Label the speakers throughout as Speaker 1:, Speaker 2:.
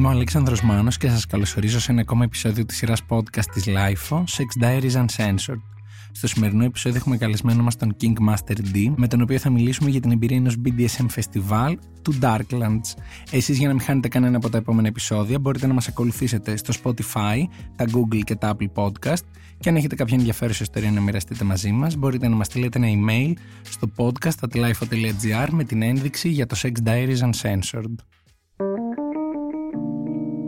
Speaker 1: Είμαι ο Αλέξανδρος Μάνος και σας καλωσορίζω σε ένα ακόμα επεισόδιο της σειράς podcast της LIFO, Sex Diaries Uncensored. Στο σημερινό επεισόδιο έχουμε καλεσμένο μας τον King Master D, με τον οποίο θα μιλήσουμε για την εμπειρία ενός BDSM festival του Darklands. Εσείς για να μην χάνετε κανένα από τα επόμενα επεισόδια μπορείτε να μας ακολουθήσετε στο Spotify, τα Google και τα Apple Podcast και αν έχετε κάποια ενδιαφέρουσα ιστορία να μοιραστείτε μαζί μας μπορείτε να μας στείλετε ένα email στο podcast.lifo.gr με την ένδειξη για το Sex Diaries Uncensored.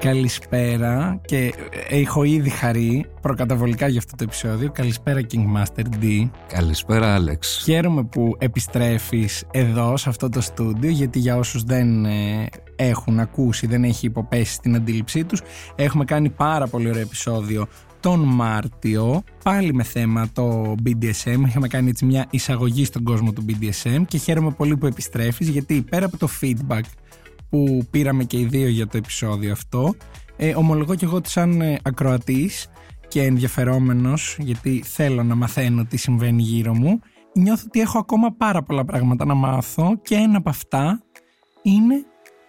Speaker 1: Καλησπέρα και έχω ήδη χαρεί προκαταβολικά για αυτό το επεισόδιο. Καλησπέρα King Master D.
Speaker 2: Καλησπέρα Άλεξ.
Speaker 1: Χαίρομαι που επιστρέφεις εδώ σε αυτό το στούντιο γιατί για όσους δεν ε, έχουν ακούσει, δεν έχει υποπέσει στην αντίληψή τους έχουμε κάνει πάρα πολύ ωραίο επεισόδιο τον Μάρτιο πάλι με θέμα το BDSM είχαμε κάνει έτσι μια εισαγωγή στον κόσμο του BDSM και χαίρομαι πολύ που επιστρέφεις γιατί πέρα από το feedback που πήραμε και οι δύο για το επεισόδιο αυτό. Ε, ομολογώ και εγώ ότι σαν ε, ακροατής και ενδιαφερόμενος, γιατί θέλω να μαθαίνω τι συμβαίνει γύρω μου, νιώθω ότι έχω ακόμα πάρα πολλά πράγματα να μάθω και ένα από αυτά είναι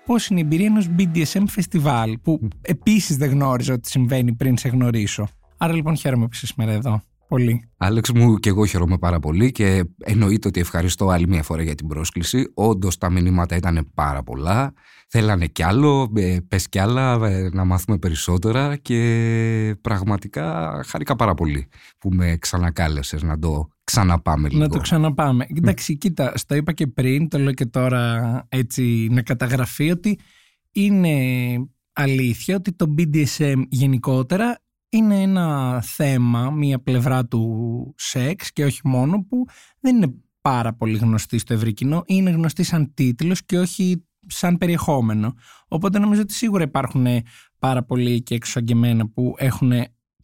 Speaker 1: πώς είναι η εμπειρία ενός BDSM festival που επίσης δεν γνώριζα ότι συμβαίνει πριν σε γνωρίσω. Άρα λοιπόν χαίρομαι που είσαι σήμερα εδώ. Πολύ.
Speaker 2: Άλεξ μου και εγώ χαιρόμαι πάρα πολύ και εννοείται ότι ευχαριστώ άλλη μια φορά για την πρόσκληση. Όντως τα μηνύματα ήταν πάρα πολλά. Θέλανε κι άλλο, ε, πες κι άλλα, ε, να μάθουμε περισσότερα και πραγματικά χάρηκα πάρα πολύ που με ξανακάλεσες να το ξαναπάμε λίγο.
Speaker 1: Να το ξαναπάμε. Εντάξει, κοίτα, στο είπα και πριν, το λέω και τώρα έτσι να καταγραφεί ότι είναι αλήθεια ότι το BDSM γενικότερα είναι ένα θέμα, μία πλευρά του σεξ και όχι μόνο που δεν είναι πάρα πολύ γνωστή στο ευρύ κοινό, είναι γνωστή σαν τίτλος και όχι σαν περιεχόμενο. Οπότε νομίζω ότι σίγουρα υπάρχουν πάρα πολλοί και εξωγγεμένα που έχουν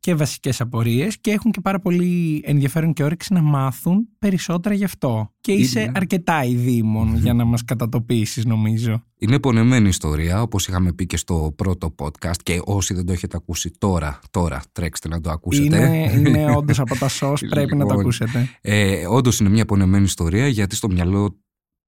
Speaker 1: και βασικές απορίες και έχουν και πάρα πολύ ενδιαφέρον και όρεξη να μάθουν περισσότερα γι' αυτό. Και είσαι αρκετά ειδήμων για να μας κατατοπίσεις, νομίζω.
Speaker 2: Είναι πονεμένη ιστορία, όπως είχαμε πει και στο πρώτο podcast. Και όσοι δεν το έχετε ακούσει τώρα, τώρα τρέξτε να το ακούσετε.
Speaker 1: Είναι, είναι όντως από τα σο, πρέπει να το λοιπόν, ακούσετε.
Speaker 2: Ε, όντως είναι μια πονεμένη ιστορία, γιατί στο μυαλό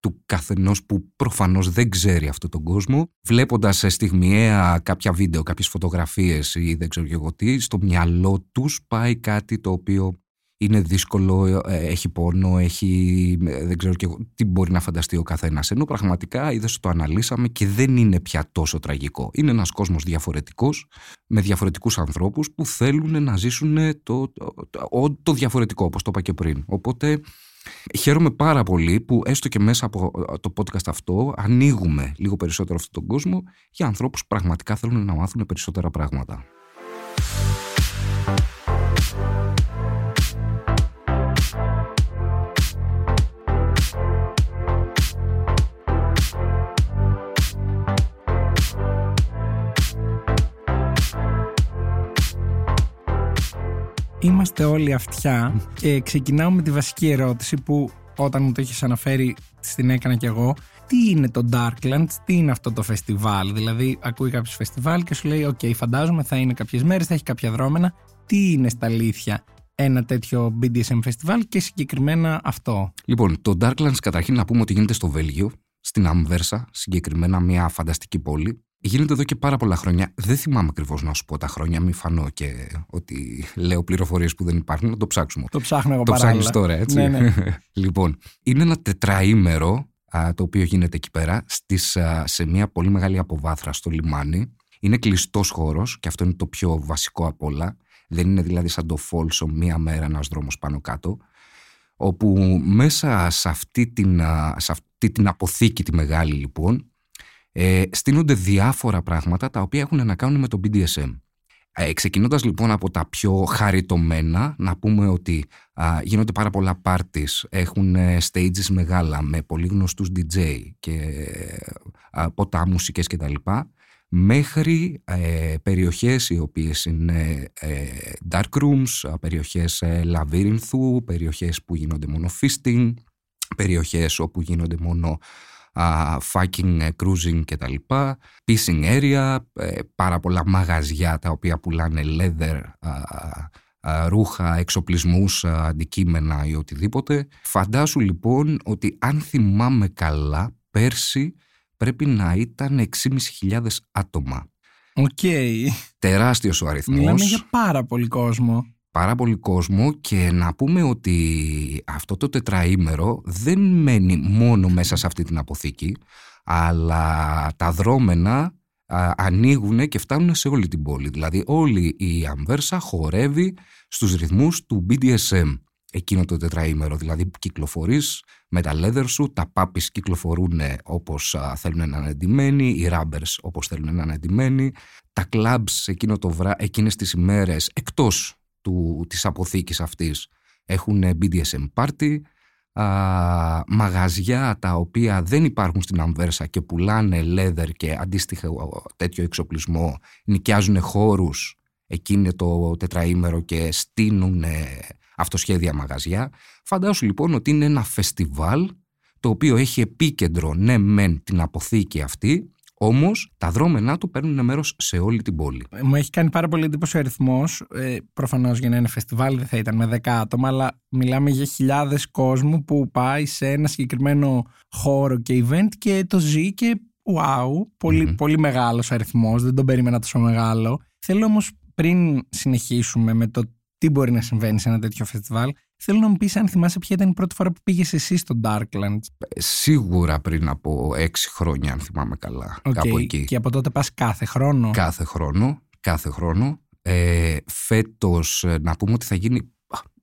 Speaker 2: του καθενός που προφανώς δεν ξέρει αυτόν τον κόσμο βλέποντας σε στιγμιαία κάποια βίντεο, κάποιες φωτογραφίες ή δεν ξέρω και εγώ τι στο μυαλό τους πάει κάτι το οποίο είναι δύσκολο, ε, έχει πόνο, έχει, ε, δεν ξέρω και εγώ, τι μπορεί να φανταστεί ο καθένας. Ενώ πραγματικά είδες το αναλύσαμε και δεν είναι πια τόσο τραγικό. Είναι ένας κόσμος διαφορετικός, με διαφορετικούς ανθρώπους που θέλουν να ζήσουν το, το, το, το διαφορετικό, όπως το είπα και πριν. Οπότε Χαίρομαι πάρα πολύ που έστω και μέσα από ε, το podcast αυτό ανοίγουμε λίγο περισσότερο αυτόν τον κόσμο για ανθρώπους που πραγματικά θέλουν να μάθουν περισσότερα πράγματα.
Speaker 1: Είμαστε όλοι αυτιά και ξεκινάω με τη βασική ερώτηση που όταν μου το έχεις αναφέρει στην έκανα κι εγώ τι είναι το Darklands, τι είναι αυτό το φεστιβάλ; Δηλαδή ακούει κάποιος φεστιβάλ και σου λέει ok okay, φαντάζομαι θα είναι κάποιες μέρες, θα έχει κάποια δρώμενα τι είναι στα αλήθεια ένα τέτοιο BDSM φεστιβάλ και συγκεκριμένα αυτό;
Speaker 2: Λοιπόν, το Darklands καταρχήν να πούμε ότι γίνεται στο Βέλγιο, στην Αμβέρσα, συγκεκριμένα μια φανταστική πόλη. Γίνεται εδώ και πάρα πολλά χρόνια. Δεν θυμάμαι ακριβώς να σου πω τα χρόνια, μην φανώ και ότι λέω πληροφορίες που δεν υπάρχουν. Να το ψάξουμε.
Speaker 1: Το ψάχνω εγώ
Speaker 2: Το
Speaker 1: ψάχνεις
Speaker 2: τώρα, έτσι;
Speaker 1: Ναι, ναι.
Speaker 2: λοιπόν, είναι ένα τετραήμερο το οποίο γίνεται εκεί πέρα στις, σε μια πολύ μεγάλη αποβάθρα στο λιμάνι. Είναι κλειστός χώρος και αυτό είναι το πιο βασικό απ' όλα. Δεν είναι δηλαδή σαν το Folsom μία μέρα ένας δρόμος πάνω κάτω. Όπου μέσα σε αυτή την, σε αυτή την αποθήκη τη μεγάλη λοιπόν ε, στείνονται διάφορα πράγματα τα οποία έχουν να κάνουν με το BDSM. Ε, ξεκινώντας λοιπόν από τα πιο χαριτωμένα, να πούμε ότι α, γίνονται πάρα πολλά parties, έχουν ε, stages μεγάλα με πολύ γνωστούς DJ και α, ποτά μουσικές κτλ. Μέχρι ε, περιοχές οι οποίες είναι ε, dark rooms, περιοχές ε, λαβύρινθου, περιοχές που γίνονται μόνο feasting, περιοχές όπου γίνονται μόνο α, fucking ε, cruising κτλ. Pissing area, ε, πάρα πολλά μαγαζιά τα οποία πουλάνε leather, ρούχα, εξοπλισμούς, αντικείμενα ή οτιδήποτε. Φαντάσου λοιπόν ότι αν θυμάμαι καλά, πέρσι πρέπει να ήταν 6.500 άτομα.
Speaker 1: Ok. Okay.
Speaker 2: Τεράστιος ο αριθμός.
Speaker 1: Μιλάμε για πάρα πολύ κόσμο.
Speaker 2: Πάρα πολύ κόσμο και να πούμε ότι αυτό το τετραήμερο δεν μένει μόνο μέσα σε αυτή την αποθήκη αλλά τα δρώμενα ανοίγουν και φτάνουν σε όλη την πόλη. Δηλαδή όλη η Αμβέρσα χορεύει στους ρυθμούς του BDSM εκείνο το τετραήμερο. Δηλαδή κυκλοφορείς με τα leather σου, τα πάπεις κυκλοφορούν όπως θέλουν να είναι εντυμένοι, οι rubbers όπως θέλουν να είναι εντυμένοι, τα clubs εκείνο το βρά, εκείνες τις ημέρες εκτός του, της αποθήκης αυτής έχουν BDSM party, α, μαγαζιά τα οποία δεν υπάρχουν στην Αμβέρσα και πουλάνε leather και αντίστοιχο τέτοιο εξοπλισμό, νοικιάζουν χώρους εκείνο το τετραήμερο και στείνουν αυτοσχέδια μαγαζιά. Φαντάσου λοιπόν ότι είναι ένα φεστιβάλ το οποίο έχει επίκεντρο ναι μεν την αποθήκη αυτή Όμως τα δρόμενά του παίρνουν μέρος σε όλη την πόλη.
Speaker 1: Μου έχει κάνει πάρα πολύ εντύπωση ο αριθμός. Ε, Προφανώς για να είναι φεστιβάλ δεν θα ήταν με 10 άτομα, αλλά μιλάμε για χιλιάδες κόσμου που πάει σε ένα συγκεκριμένο χώρο και event και το ζει και wow, πολύ, mm-hmm. πολύ μεγάλος αριθμός. Δεν τον περίμενα τόσο μεγάλο. Θέλω όμως πριν συνεχίσουμε με το τι μπορεί να συμβαίνει σε ένα τέτοιο φεστιβάλ, Θέλω να μου πεις αν θυμάσαι ποια ήταν η πρώτη φορά που πήγες εσύ στο Darklands.
Speaker 2: Ε, σίγουρα πριν από έξι χρόνια, αν θυμάμαι καλά. Okay. Κάπου εκεί.
Speaker 1: Και από τότε πας κάθε χρόνο;
Speaker 2: Κάθε χρόνο. Κάθε χρόνο. Ε, Φέτος ε, να πούμε ότι θα γίνει.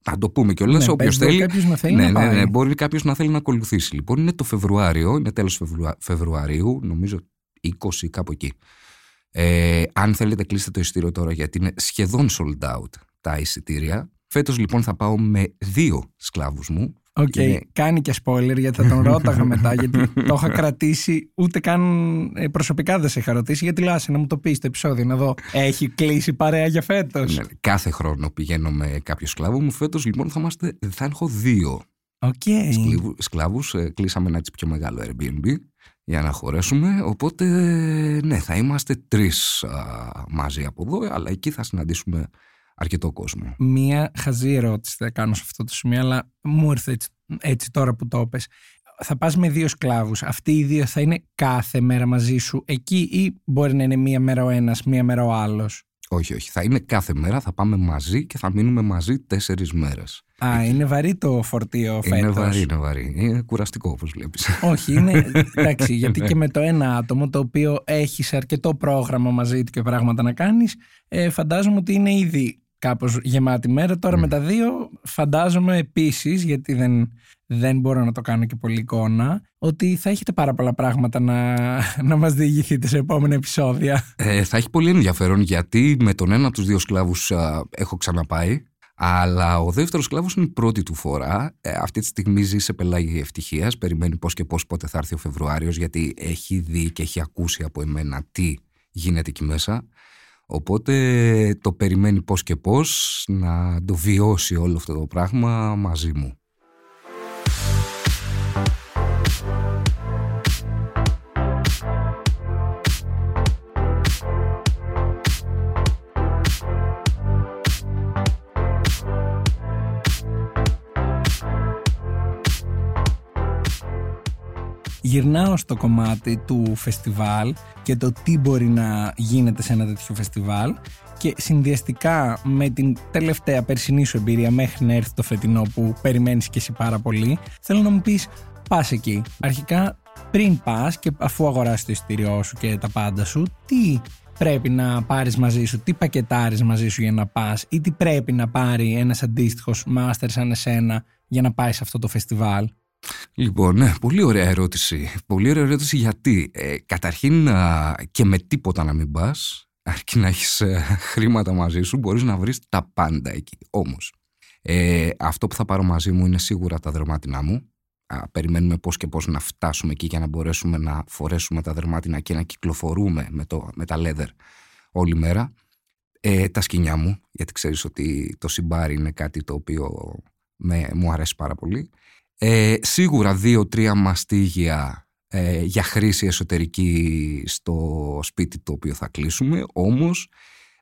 Speaker 2: Να το πούμε κιόλας. Ναι, Όποιος θέλει.
Speaker 1: Κάποιος να θέλει ναι,
Speaker 2: να ναι, ναι, μπορεί κάποιος να θέλει να ακολουθήσει. Λοιπόν, είναι το Φεβρουάριο, είναι τέλος Φεβρουαρίου, νομίζω 20 κάπου εκεί. Ε, αν θέλετε, κλείστε το εισιτήριο τώρα γιατί είναι σχεδόν sold out τα εισιτήρια. Φέτος λοιπόν θα πάω με δύο σκλάβους μου.
Speaker 1: Ok, okay. κάνει και spoiler γιατί θα τον ρώταγα μετά γιατί το είχα κρατήσει ούτε καν ε, προσωπικά δεν σε είχα ρωτήσει γιατί λέω άσε να μου το πεις στο επεισόδιο να δω έχει κλείσει παρέα για φέτος. Ναι,
Speaker 2: κάθε χρόνο πηγαίνω με κάποιο σκλάβο μου φέτος λοιπόν θα, είμαστε, θα έχω δύο
Speaker 1: okay.
Speaker 2: σκλάβους, ε, κλείσαμε ένα έτσι πιο μεγάλο Airbnb για να χωρέσουμε οπότε ναι θα είμαστε τρεις μαζί από εδώ αλλά εκεί θα συναντήσουμε αρκετό κόσμο.
Speaker 1: Μία χαζή ερώτηση θα κάνω σε αυτό το σημείο, αλλά μου ήρθε έτσι, τώρα που το είπες. Θα πας με δύο σκλάβους. Αυτοί οι δύο θα είναι κάθε μέρα μαζί σου εκεί ή μπορεί να είναι μία μέρα ο ένας, μία μέρα ο άλλος;
Speaker 2: Όχι, όχι. Θα είναι κάθε μέρα, θα πάμε μαζί και θα μείνουμε μαζί τέσσερις μέρες.
Speaker 1: Α, είναι βαρύ το φορτίο φέτος.
Speaker 2: Είναι βαρύ, είναι βαρύ. Είναι κουραστικό όπως βλέπεις.
Speaker 1: Όχι, είναι. Εντάξει, γιατί και με το ένα άτομο το οποίο έχεις αρκετό πρόγραμμα μαζί του και πράγματα να κάνεις, ε, φαντάζομαι ότι είναι ήδη Κάπως γεμάτη μέρα. Τώρα με τα δύο φαντάζομαι επίσης, γιατί δεν, δεν μπορώ να το κάνω και πολύ εικόνα, ότι θα έχετε πάρα πολλά πράγματα να, να μας διηγηθείτε σε επόμενα επεισόδια.
Speaker 2: Ε, θα έχει πολύ ενδιαφέρον γιατί με τον ένα από τους δύο σκλάβους έχω ξαναπάει. Αλλά ο δεύτερος σκλάβος είναι η πρώτη του φορά. Ε, αυτή τη στιγμή ζει σε πελάγη ευτυχίας. Περιμένει πώς και πώς πότε θα έρθει ο Φεβρουάριος, γιατί έχει δει και έχει ακούσει από εμένα τι γίνεται εκεί μέσα. Οπότε το περιμένει πώς και πώς να το βιώσει όλο αυτό το πράγμα μαζί μου.
Speaker 1: Γυρνάω στο κομμάτι του φεστιβάλ και το τι μπορεί να γίνεται σε ένα τέτοιο φεστιβάλ και συνδυαστικά με την τελευταία περσινή σου εμπειρία μέχρι να έρθει το φετινό που περιμένεις και εσύ πάρα πολύ θέλω να μου πεις πας εκεί. Αρχικά πριν πας και αφού αγοράσεις το εισιτήριό σου και τα πάντα σου τι πρέπει να πάρεις μαζί σου, τι πακετάρεις μαζί σου για να πας ή τι πρέπει να πάρει ένας αντίστοιχος μάστερς σαν εσένα για να πάει σε αυτό το φεστιβάλ;
Speaker 2: Λοιπόν, ναι, πολύ ωραία ερώτηση. Πολύ ωραία ερώτηση γιατί. Ε, καταρχήν και με τίποτα να μην πας, αρκεί να έχεις ε, χρήματα μαζί σου, μπορείς να βρεις τα πάντα εκεί. Όμως, ε, αυτό που θα πάρω μαζί μου είναι σίγουρα τα δερμάτινά μου. Α, περιμένουμε πώς και πώς να φτάσουμε εκεί για να μπορέσουμε να φορέσουμε τα δερμάτινα και να κυκλοφορούμε με, το, με τα leather όλη μέρα. Ε, τα σκηνιά μου, γιατί ξέρεις ότι το συμπάρι είναι κάτι το οποίο με, μου αρέσει πάρα πολύ. Ε, σίγουρα δύο-τρία μαστίγια ε, για χρήση εσωτερική στο σπίτι το οποίο θα κλείσουμε, όμως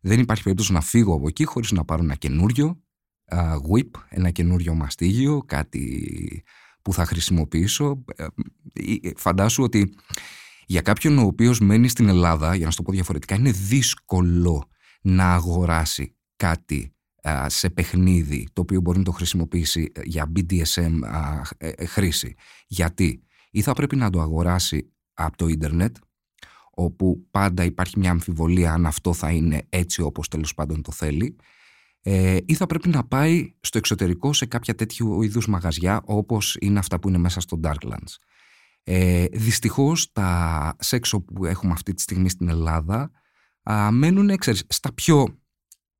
Speaker 2: δεν υπάρχει περίπτωση να φύγω από εκεί χωρίς να πάρω ένα καινούριο uh, whip, ένα καινούριο μαστίγιο, κάτι που θα χρησιμοποιήσω. Ε, φαντάσου ότι για κάποιον ο οποίος μένει στην Ελλάδα, για να σου το πω διαφορετικά, είναι δύσκολο να αγοράσει κάτι σε παιχνίδι το οποίο μπορεί να το χρησιμοποιήσει για BDSM ες, χρήση. Γιατί; Ή θα πρέπει να το αγοράσει από το ίντερνετ όπου πάντα υπάρχει μια αμφιβολία αν αυτό θα είναι έτσι όπως τέλος πάντων το θέλει ε, ή θα πρέπει να πάει στο εξωτερικό σε κάποια τέτοιου είδους μαγαζιά όπως είναι αυτά που είναι μέσα στο Darklands. Ε, δυστυχώς τα σεξο που έχουμε αυτή τη στιγμή στην Ελλάδα α, μένουν ξέρεις, στα πιο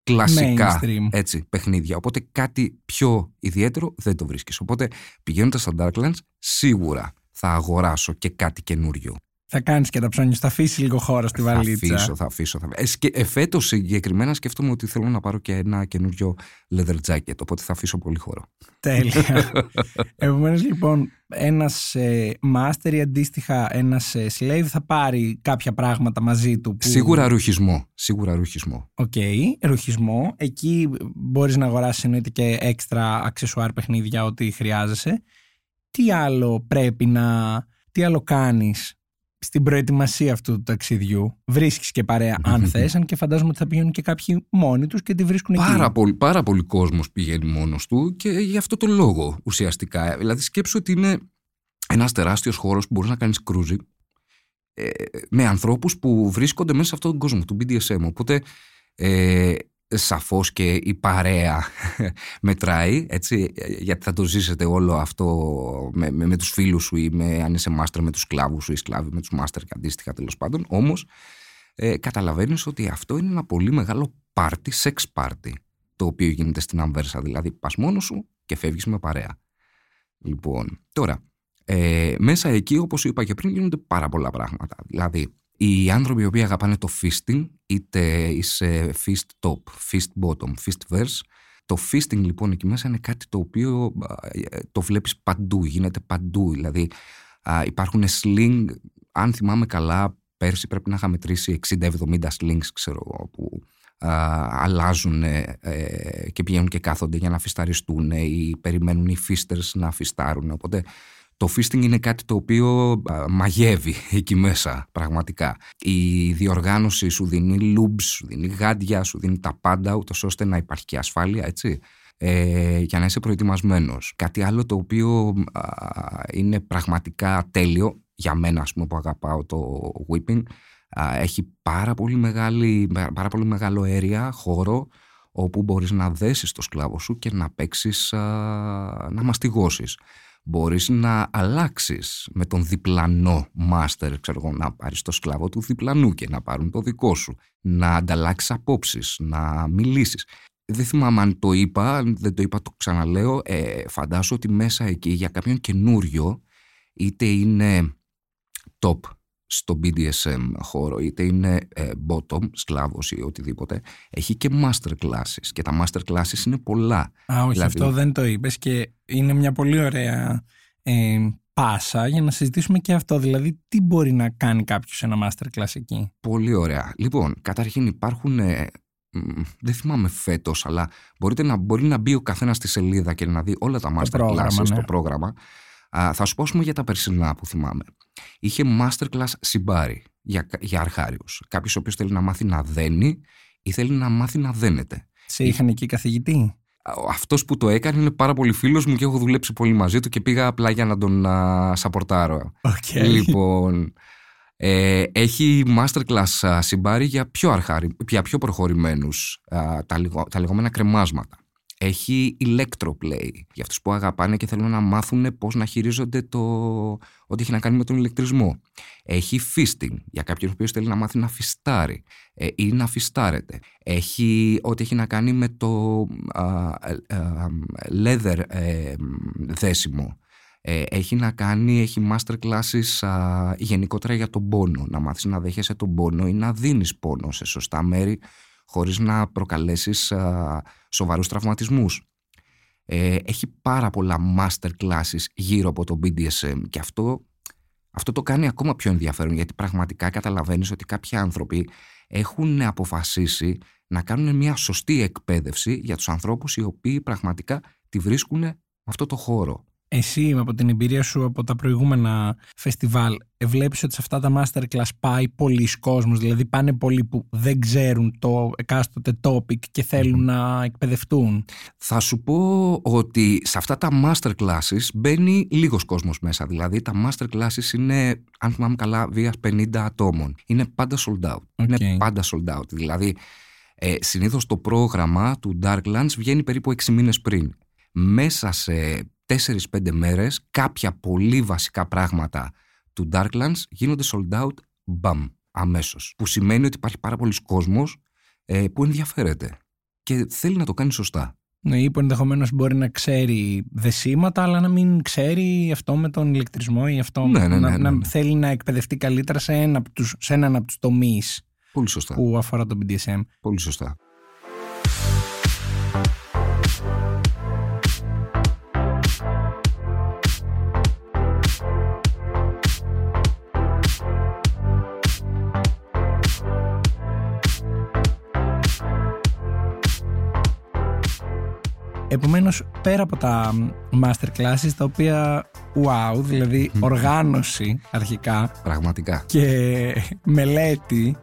Speaker 2: κλασικά έτσι, παιχνίδια. Οπότε κάτι πιο ιδιαίτερο δεν το βρίσκεις. Οπότε πηγαίνοντας στα Darklands σίγουρα θα αγοράσω και κάτι καινούριο.
Speaker 1: Θα κάνεις και τα ψώνια, θα αφήσεις λίγο χώρο στη βαλίτσα.
Speaker 2: Θα αφήσω, θα αφήσω. Θα... Ε, ε, φέτος συγκεκριμένα σκέφτομαι ότι θέλω να πάρω και ένα καινούριο leather jacket. Οπότε θα αφήσω πολύ χώρο.
Speaker 1: Τέλεια. Επομένως, λοιπόν, ένας ε, master ή αντίστοιχα ένας ε, slave θα πάρει κάποια πράγματα μαζί του. Που...
Speaker 2: Σίγουρα ρουχισμό. Σίγουρα ρουχισμό.
Speaker 1: Ok, okay, ρουχισμό. Εκεί μπορείς να αγοράσεις εννοείται και έξτρα αξεσουάρ παιχνίδια ό,τι χρειάζεσαι. Τι άλλο πρέπει να. Τι άλλο κάνεις στην προετοιμασία αυτού του ταξιδιού βρίσκεις και παρέα, αν θες, αν και φαντάζομαι ότι θα πηγαίνουν και κάποιοι μόνοι τους και τη βρίσκουν
Speaker 2: παρέα
Speaker 1: εκεί.
Speaker 2: Πολύ, πάρα πολύ κόσμος πηγαίνει μόνος του και γι' αυτό το λόγο ουσιαστικά. Δηλαδή, σκέψου ότι είναι ένας τεράστιος χώρος που μπορείς να κάνεις cruising ε, με ανθρώπους που βρίσκονται μέσα σε αυτόν τον κόσμο του BDSM. Οπότε ε, σαφώς και η παρέα μετράει, έτσι, γιατί θα το ζήσετε όλο αυτό με, με, με τους φίλους σου ή με, αν είσαι μάστερ με τους σκλάβους σου ή σκλάβοι με τους μάστερ και αντίστοιχα τέλος πάντων. Όμως ε, καταλαβαίνεις ότι αυτό είναι ένα πολύ μεγάλο πάρτι, σεξ πάρτι, το οποίο γίνεται στην Αμβέρσα. Δηλαδή πας μόνος σου και φεύγεις με παρέα. Λοιπόν, τώρα, ε, μέσα εκεί όπως είπα και πριν γίνονται πάρα πολλά πράγματα. Δηλαδή, οι άνθρωποι οι οποίοι αγαπάνε το fisting, είτε είσαι fist top, fist bottom, fist verse, το fisting λοιπόν εκεί μέσα είναι κάτι το οποίο ε, το βλέπεις παντού, γίνεται παντού. Δηλαδή υπάρχουν sling, αν θυμάμαι καλά, πέρσι πρέπει να είχα μετρήσει 60-70 slings, ξέρω που αλλάζουν ε, και πηγαίνουν και κάθονται για να φισταριστούν ή περιμένουν οι fisters να φιστάρουν. Οπότε το fisting είναι κάτι το οποίο μαγεύει εκεί μέσα πραγματικά. Η διοργάνωση σου δίνει loops, σου δίνει γάντια, σου δίνει τα πάντα ούτως ώστε να υπάρχει και ασφάλεια, έτσι. Ε, για να είσαι προετοιμασμένος. Κάτι άλλο το οποίο είναι πραγματικά τέλειο για μένα ας πούμε που αγαπάω το whipping έχει πάρα πολύ, μεγάλη, πάρα πολύ μεγάλο area, χώρο όπου μπορείς να δέσεις το σκλάβο σου και να παίξεις, να μαστιγώσεις μπορείς να αλλάξεις με τον διπλανό μάστερ, ξέρω εγώ, να πάρεις το σκλάβο του διπλανού και να πάρουν το δικό σου, να ανταλλάξεις απόψεις, να μιλήσεις. Δεν θυμάμαι αν το είπα, αν δεν το είπα το ξαναλέω, ε, φαντάσου ότι μέσα εκεί για κάποιον καινούριο, είτε είναι top στο BDSM χώρο, είτε είναι ε, bottom, σκλάβος ή οτιδήποτε, έχει και master classes και τα master classes είναι πολλά.
Speaker 1: Α, όχι, δηλαδή... αυτό δεν το είπες και είναι μια πολύ ωραία ε, πάσα για να συζητήσουμε και αυτό, δηλαδή τι μπορεί να κάνει κάποιος ένα master class εκεί;
Speaker 2: Πολύ ωραία. Λοιπόν, καταρχήν υπάρχουν ε, δεν θυμάμαι φέτος, αλλά μπορείτε να, μπορεί να μπει ο καθένας στη σελίδα και να δει όλα τα master classes στο ναι. πρόγραμμα. Α, θα σου πω για τα περσινά που θυμάμαι. Είχε masterclass συμπάρι για, για αρχάριους. Κάποιος ο οποίος θέλει να μάθει να δένει ή θέλει να μάθει να δένεται.
Speaker 1: Σε είχαν εκεί καθηγητή;
Speaker 2: Αυτός που το έκανε είναι πάρα πολύ φίλος μου και έχω δουλέψει πολύ μαζί του και πήγα απλά για να τον α, σαπορτάρω.
Speaker 1: Okay.
Speaker 2: Λοιπόν, ε, έχει masterclass συμπάρι για πιο, αρχάρι, για πιο προχωρημένους τα, τα λεγόμενα κρεμάσματα. Έχει electroplay για αυτούς που αγαπάνε και θέλουν να μάθουν πώς να χειρίζονται το ό,τι έχει να κάνει με τον ηλεκτρισμό. Έχει fisting για κάποιον που θέλει να μάθει να φιστάρει ε, ή να φιστάρεται. Έχει ό,τι έχει να κάνει με το ε, leather ε, δέσιμο. έχει να κάνει, έχει master classes γενικότερα για τον πόνο. Να μάθεις να δέχεσαι τον πόνο ή να δίνεις πόνο σε σωστά μέρη χωρίς να προκαλέσεις α, σοβαρούς τραυματισμούς. Ε, έχει πάρα πολλά master classes γύρω από το BDSM και αυτό Αυτό το κάνει ακόμα πιο ενδιαφέρον γιατί πραγματικά καταλαβαίνεις ότι κάποιοι άνθρωποι έχουν αποφασίσει να κάνουν μια σωστή εκπαίδευση για τους ανθρώπους οι οποίοι πραγματικά τη βρίσκουν αυτό το χώρο.
Speaker 1: Εσύ από την εμπειρία σου από τα προηγούμενα φεστιβάλ βλέπεις ότι σε αυτά τα masterclass πάει πολλοί κόσμος, δηλαδή πάνε πολλοί που δεν ξέρουν το εκάστοτε topic και θελουν να εκπαιδευτούν;
Speaker 2: Θα σου πω ότι σε αυτά τα masterclasses μπαίνει λίγος κόσμος μέσα, δηλαδή τα masterclasses είναι, αν θυμάμαι καλά, βίας 50 ατόμων. Είναι πάντα sold out. Είναι πάντα sold out, δηλαδή ε, συνήθως το πρόγραμμα του Darklands βγαίνει περίπου 6 μήνες πριν. Μέσα σε 4-5 μέρες κάποια πολύ βασικά πράγματα του Darklands γίνονται sold out μπαμ, αμέσως. Που σημαίνει ότι υπάρχει πάρα πολλοί κόσμος ε, που ενδιαφέρεται και θέλει να το κάνει σωστά.
Speaker 1: Ναι, ή που ενδεχομένως μπορεί να ξέρει δεσίματα, αλλά να μην ξέρει αυτό με τον ηλεκτρισμό ή αυτό.
Speaker 2: Ναι, ναι,
Speaker 1: να,
Speaker 2: ναι,
Speaker 1: να θέλει να εκπαιδευτεί καλύτερα σε, ένα από τους, σε έναν από τους τομείς που αφορά τον BDSM.
Speaker 2: Πολύ σωστά.
Speaker 1: Επομένως, πέρα από τα masterclasses, τα οποία wow, δηλαδή οργάνωση αρχικά.
Speaker 2: Πραγματικά.
Speaker 1: Και μελέτη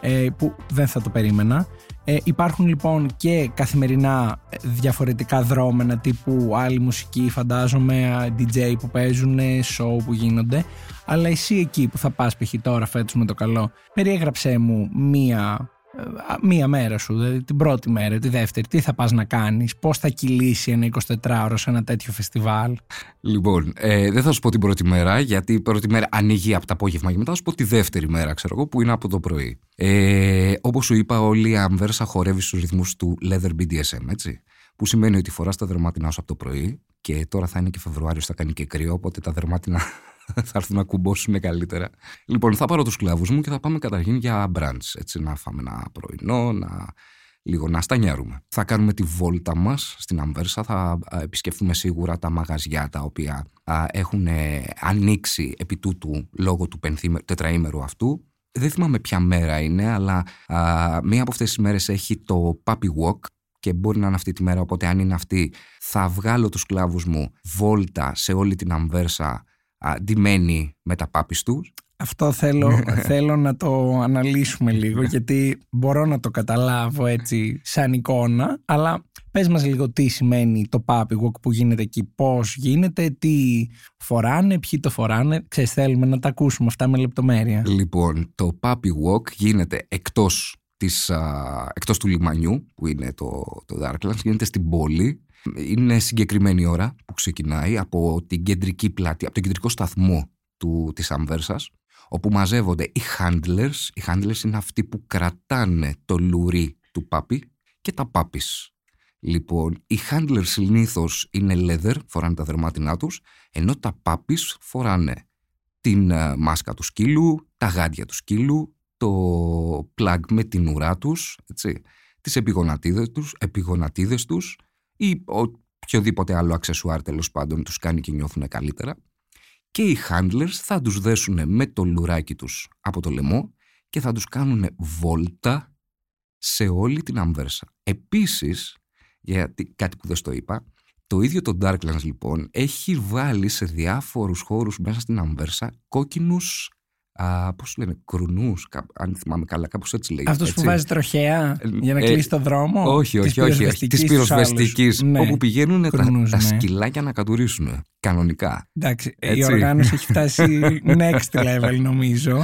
Speaker 1: ε, που δεν θα το περίμενα. Ε, υπάρχουν λοιπόν και καθημερινά διαφορετικά δρόμενα τύπου άλλη μουσική, φαντάζομαι, DJ που παίζουν, show που γίνονται. Αλλά εσύ εκεί που θα πας π.χ. τώρα φέτος με το καλό, περιέγραψέ μου μία μία μέρα σου, δηλαδή την πρώτη μέρα, τη δεύτερη, τι θα πας να κάνεις, πώς θα κυλήσει ένα 24ωρο σε ένα τέτοιο φεστιβάλ;
Speaker 2: Λοιπόν, ε, δεν θα σου πω την πρώτη μέρα, γιατί η πρώτη μέρα ανοίγει από το απόγευμα και μετά θα σου πω τη δεύτερη μέρα, ξέρω εγώ, που είναι από το πρωί. Ε, όπως σου είπα, όλη η Αμβέρσα χορεύει στους ρυθμούς του Leather BDSM, έτσι. Που σημαίνει ότι φοράς τα δερμάτινά σου από το πρωί και τώρα θα είναι και Φεβρουάριος, θα κάνει και κρύο, οπότε τα δερμάτινα θα έρθουν να κουμπώσουν καλύτερα. Λοιπόν, θα πάρω τους κλάβους μου και θα πάμε καταρχήν για brunch. Έτσι, να φάμε ένα πρωινό, να λίγο να στανιάρουμε. Θα κάνουμε τη βόλτα μας στην Αμβέρσα, θα επισκεφθούμε σίγουρα τα μαγαζιά τα οποία έχουν ε, ανοίξει επί τούτου λόγω του τετραήμερου αυτού. Δεν θυμάμαι ποια μέρα είναι, αλλά μία από αυτές τις μέρες έχει το Puppy Walk και μπορεί να είναι αυτή τη μέρα, οπότε αν είναι αυτή θα βγάλω τους κλάβους μου βόλτα σε όλη την Αμβέρσα αντιμένοι με τα πάπης τους.
Speaker 1: Αυτό θέλω, θέλω να το αναλύσουμε λίγο γιατί μπορώ να το καταλάβω έτσι σαν εικόνα αλλά πες μας λίγο τι σημαίνει το puppy walk που γίνεται εκεί, πώς γίνεται, τι φοράνε, ποιοι το φοράνε, ξέρεις θέλουμε να τα ακούσουμε αυτά με λεπτομέρεια.
Speaker 2: Λοιπόν, το puppy walk γίνεται εκτός, της, εκτός του λιμανιού που είναι το, το Darklands, γίνεται στην πόλη είναι συγκεκριμένη ώρα που ξεκινάει από την κεντρική πλάτη, από τον κεντρικό σταθμό του, της Αμβέρσας, όπου μαζεύονται οι handlers. Οι handlers είναι αυτοί που κρατάνε το λουρί του πάπι και τα πάπης. Λοιπόν, οι handlers συνήθως είναι leather, φοράνε τα δερμάτινά τους, ενώ τα πάπης φοράνε την ε, μάσκα του σκύλου, τα γάντια του σκύλου, το plug με την ουρά τους, έτσι, τις επιγονατίδες τους, επιγονατίδες τους ή οποιοδήποτε άλλο αξεσουάρ τέλος πάντων τους κάνει και νιώθουν καλύτερα και οι handlers θα τους δέσουν με το λουράκι τους από το λαιμό και θα τους κάνουν βόλτα σε όλη την αμβέρσα. Επίσης, γιατί κάτι που δεν στο είπα, το ίδιο το Darklands λοιπόν έχει βάλει σε διάφορους χώρους μέσα στην αμβέρσα κόκκινους Πώς λένε, κρουνούς, αν θυμάμαι καλά, κάπως έτσι λέγεται.
Speaker 1: Αυτός που βάζει τροχέα ε, για να ε, κλείσει το δρόμο.
Speaker 2: Όχι, όχι, όχι. Της πυροσβεστικής. Ναι. Όπου πηγαίνουν τα, ναι. σκυλάκια να κατουρίσουν. Κανονικά.
Speaker 1: Εντάξει, η οργάνωση έχει φτάσει next level νομίζω.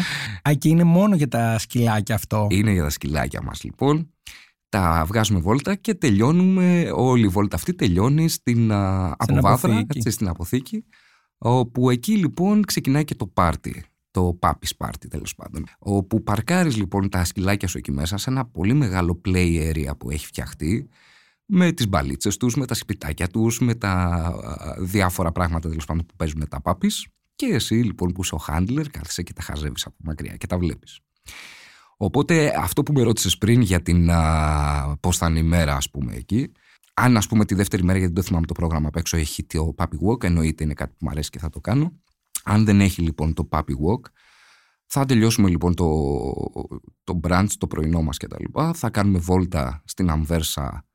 Speaker 1: Α, και είναι μόνο για τα σκυλάκια αυτό.
Speaker 2: Είναι για τα σκυλάκια μας λοιπόν. Τα βγάζουμε βόλτα και τελειώνουμε. Όλη η βόλτα αυτή τελειώνει στην αποβάθρα, στην αποθήκη. Όπου εκεί λοιπόν ξεκινάει και το πάρτι το Papi Party τέλος πάντων. Όπου παρκάρεις λοιπόν τα σκυλάκια σου εκεί μέσα σε ένα πολύ μεγάλο play area που έχει φτιαχτεί με τις μπαλίτσες τους, με τα σπιτάκια τους, με τα διάφορα πράγματα τέλος πάντων που παίζουν τα πάπης και εσύ λοιπόν που είσαι ο handler κάθεσαι και τα χαζεύεις από μακριά και τα βλέπεις. Οπότε αυτό που με ρώτησες πριν για την πώς θα είναι η μέρα ας πούμε εκεί, αν ας πούμε τη δεύτερη μέρα γιατί δεν το θυμάμαι το πρόγραμμα απ' έξω έχει το Papi Walk, εννοείται είναι κάτι που μου αρέσει και θα το κάνω, Αν δεν έχει λοιπόν το puppy walk, θα τελειώσουμε λοιπόν το, το brunch, το πρωινό μας και τα λοιπά. Θα κάνουμε βόλτα στην αμβέρσα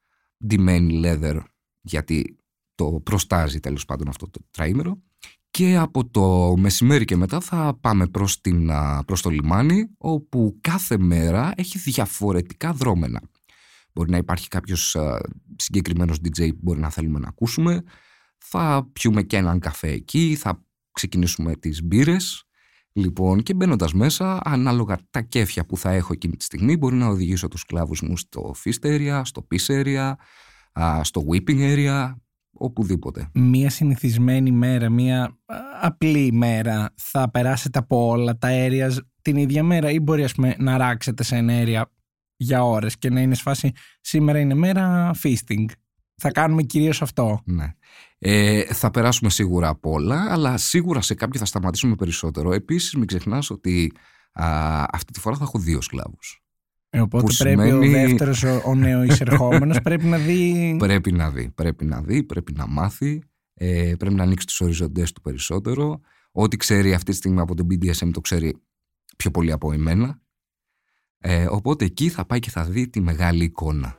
Speaker 2: ντυμένη leather γιατί το προστάζει τέλος πάντων αυτό το τραήμερο. Και από το μεσημέρι και μετά θα πάμε προς, την, προς το λιμάνι όπου κάθε μέρα έχει διαφορετικά δρόμενα. Μπορεί να υπάρχει κάποιος συγκεκριμένος DJ που μπορεί να θέλουμε να ακούσουμε. Θα πιούμε και έναν καφέ εκεί, θα ξεκινήσουμε τις μπύρες. Λοιπόν, και μπαίνοντας μέσα, ανάλογα τα κέφια που θα έχω εκείνη τη στιγμή, μπορεί να οδηγήσω τους κλάβους μου στο feast area, στο piece area, στο whipping area, οπουδήποτε.
Speaker 1: Μία συνηθισμένη μέρα, μία απλή μέρα θα περάσετε από όλα τα areas την ίδια μέρα ή μπορεί ας πούμε, να ράξετε σε ένα area για ώρες και να είναι σφάση σήμερα είναι μέρα feasting. Θα κάνουμε κυρίως αυτό.
Speaker 2: Ναι. Ε, θα περάσουμε σίγουρα από όλα, αλλά σίγουρα σε κάποιο θα σταματήσουμε περισσότερο. Επίσης μην ξεχνάς ότι α, αυτή τη φορά θα έχω δύο σκλάβους.
Speaker 1: Ε, οπότε πρέπει ο δεύτερος, ο, ο νέος εισερχόμενος πρέπει να δει...
Speaker 2: Πρέπει να δει, πρέπει να δει, πρέπει να μάθει, ε, πρέπει να ανοίξει τους οριζοντές του περισσότερο. Ό,τι ξέρει αυτή τη στιγμή από τον BDSM το ξέρει πιο πολύ από εμένα. Ε, οπότε εκεί θα πάει και θα δει τη μεγάλη εικόνα.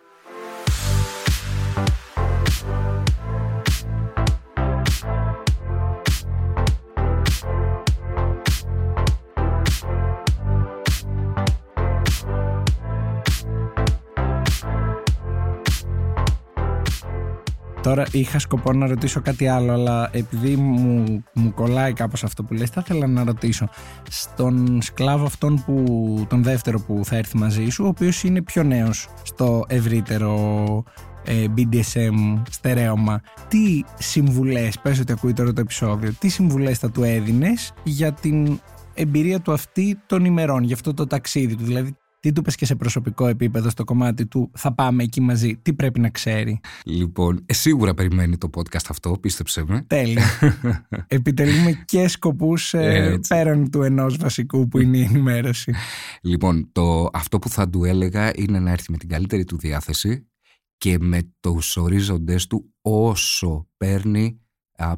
Speaker 1: Τώρα είχα σκοπό να ρωτήσω κάτι άλλο, αλλά επειδή μου, μου κολλάει κάπως αυτό που λες, θα ήθελα να ρωτήσω. Στον σκλάβο αυτόν που, τον δεύτερο που θα έρθει μαζί σου, ο οποίος είναι πιο νέος στο ευρύτερο ε, BDSM στερέωμα, τι συμβουλές, πες ότι ακούει τώρα το επεισόδιο, τι συμβουλές θα του έδινες για την εμπειρία του αυτή των ημερών, για αυτό το ταξίδι του, δηλαδή τι του πες και σε προσωπικό επίπεδο στο κομμάτι του θα πάμε εκεί μαζί, τι πρέπει να ξέρει.
Speaker 2: Λοιπόν, ε, σίγουρα περιμένει το podcast αυτό, πίστεψε με.
Speaker 1: Τέλεια. Επιτελούμε και σκοπούς ε, πέραν του ενός βασικού που είναι η ενημέρωση.
Speaker 2: Λοιπόν, το, αυτό που θα του έλεγα είναι να έρθει με την καλύτερη του διάθεση και με τους ορίζοντες του όσο παίρνει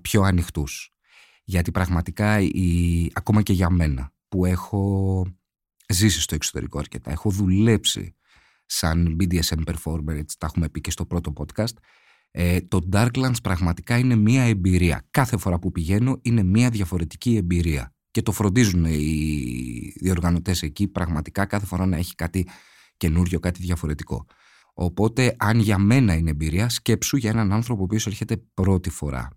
Speaker 2: πιο ανοιχτούς. Γιατί πραγματικά η, ακόμα και για μένα που έχω ζήσει στο εξωτερικό αρκετά. Έχω δουλέψει σαν BDSM performer, έτσι τα έχουμε πει και στο πρώτο podcast. Ε, το Darklands πραγματικά είναι μία εμπειρία. Κάθε φορά που πηγαίνω είναι μία διαφορετική εμπειρία. Και το φροντίζουν οι διοργανωτές εκεί πραγματικά κάθε φορά να έχει κάτι καινούριο, κάτι διαφορετικό. Οπότε αν για μένα είναι εμπειρία, σκέψου για έναν άνθρωπο ο οποίος έρχεται πρώτη φορά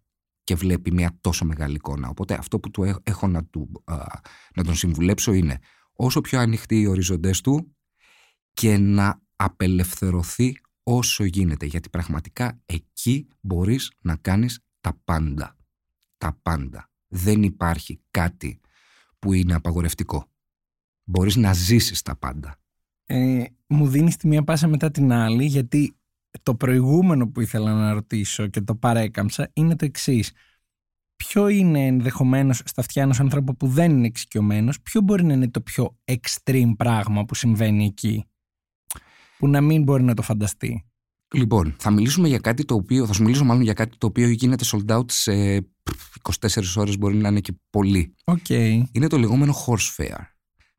Speaker 2: και βλέπει μια τόσο μεγάλη εικόνα. Οπότε αυτό που του έχω να, του, να τον συμβουλέψω είναι όσο πιο ανοιχτοί οι οριζοντές του και να απελευθερωθεί όσο γίνεται γιατί πραγματικά εκεί μπορείς να κάνεις τα πάντα. Τα πάντα. Δεν υπάρχει κάτι που είναι απαγορευτικό. Μπορείς να ζήσεις τα πάντα.
Speaker 1: Ε, μου δίνεις τη μία πάσα μετά την άλλη γιατί το προηγούμενο που ήθελα να ρωτήσω και το παρέκαμψα είναι το εξής ποιο είναι ενδεχομένως στα αυτιά ενός ανθρώπου που δεν είναι εξοικειωμένος, ποιο μπορεί να είναι το πιο extreme πράγμα που συμβαίνει εκεί, που να μην μπορεί να το φανταστεί;
Speaker 2: Λοιπόν, θα μιλήσουμε για κάτι το οποίο, θα σου μιλήσω μάλλον για κάτι το οποίο γίνεται sold out σε 24 ώρες μπορεί να είναι και πολύ.
Speaker 1: Okay.
Speaker 2: Είναι το λεγόμενο horse fair.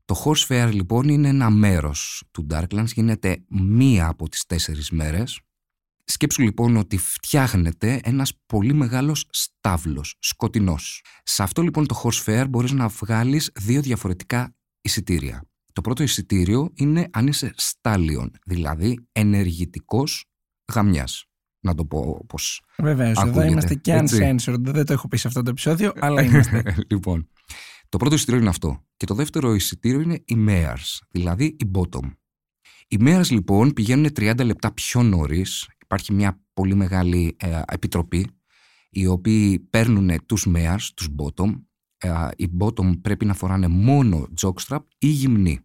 Speaker 2: Το horse fair λοιπόν είναι ένα μέρος του Darklands, γίνεται μία από τις τέσσερις μέρες Σκέψου λοιπόν ότι φτιάχνεται ένας πολύ μεγάλος στάβλος, σκοτεινός. Σε αυτό λοιπόν το horse fair μπορείς να βγάλεις δύο διαφορετικά εισιτήρια. Το πρώτο εισιτήριο είναι αν είσαι στάλιον, δηλαδή ενεργητικός γαμιάς. Να το πω πώς
Speaker 1: Βεβαίω, εδώ είμαστε και uncensored. Δεν το έχω πει σε αυτό το επεισόδιο, αλλά είμαστε.
Speaker 2: λοιπόν, το πρώτο εισιτήριο είναι αυτό. Και το δεύτερο εισιτήριο είναι οι mares, δηλαδή οι bottom. Οι mares λοιπόν πηγαίνουν 30 λεπτά πιο νωρίς υπάρχει μια πολύ μεγάλη ε, επιτροπή οι οποίοι παίρνουν τους mayors, τους bottom. Ε, οι bottom πρέπει να φοράνε μόνο jockstrap ή γυμνή.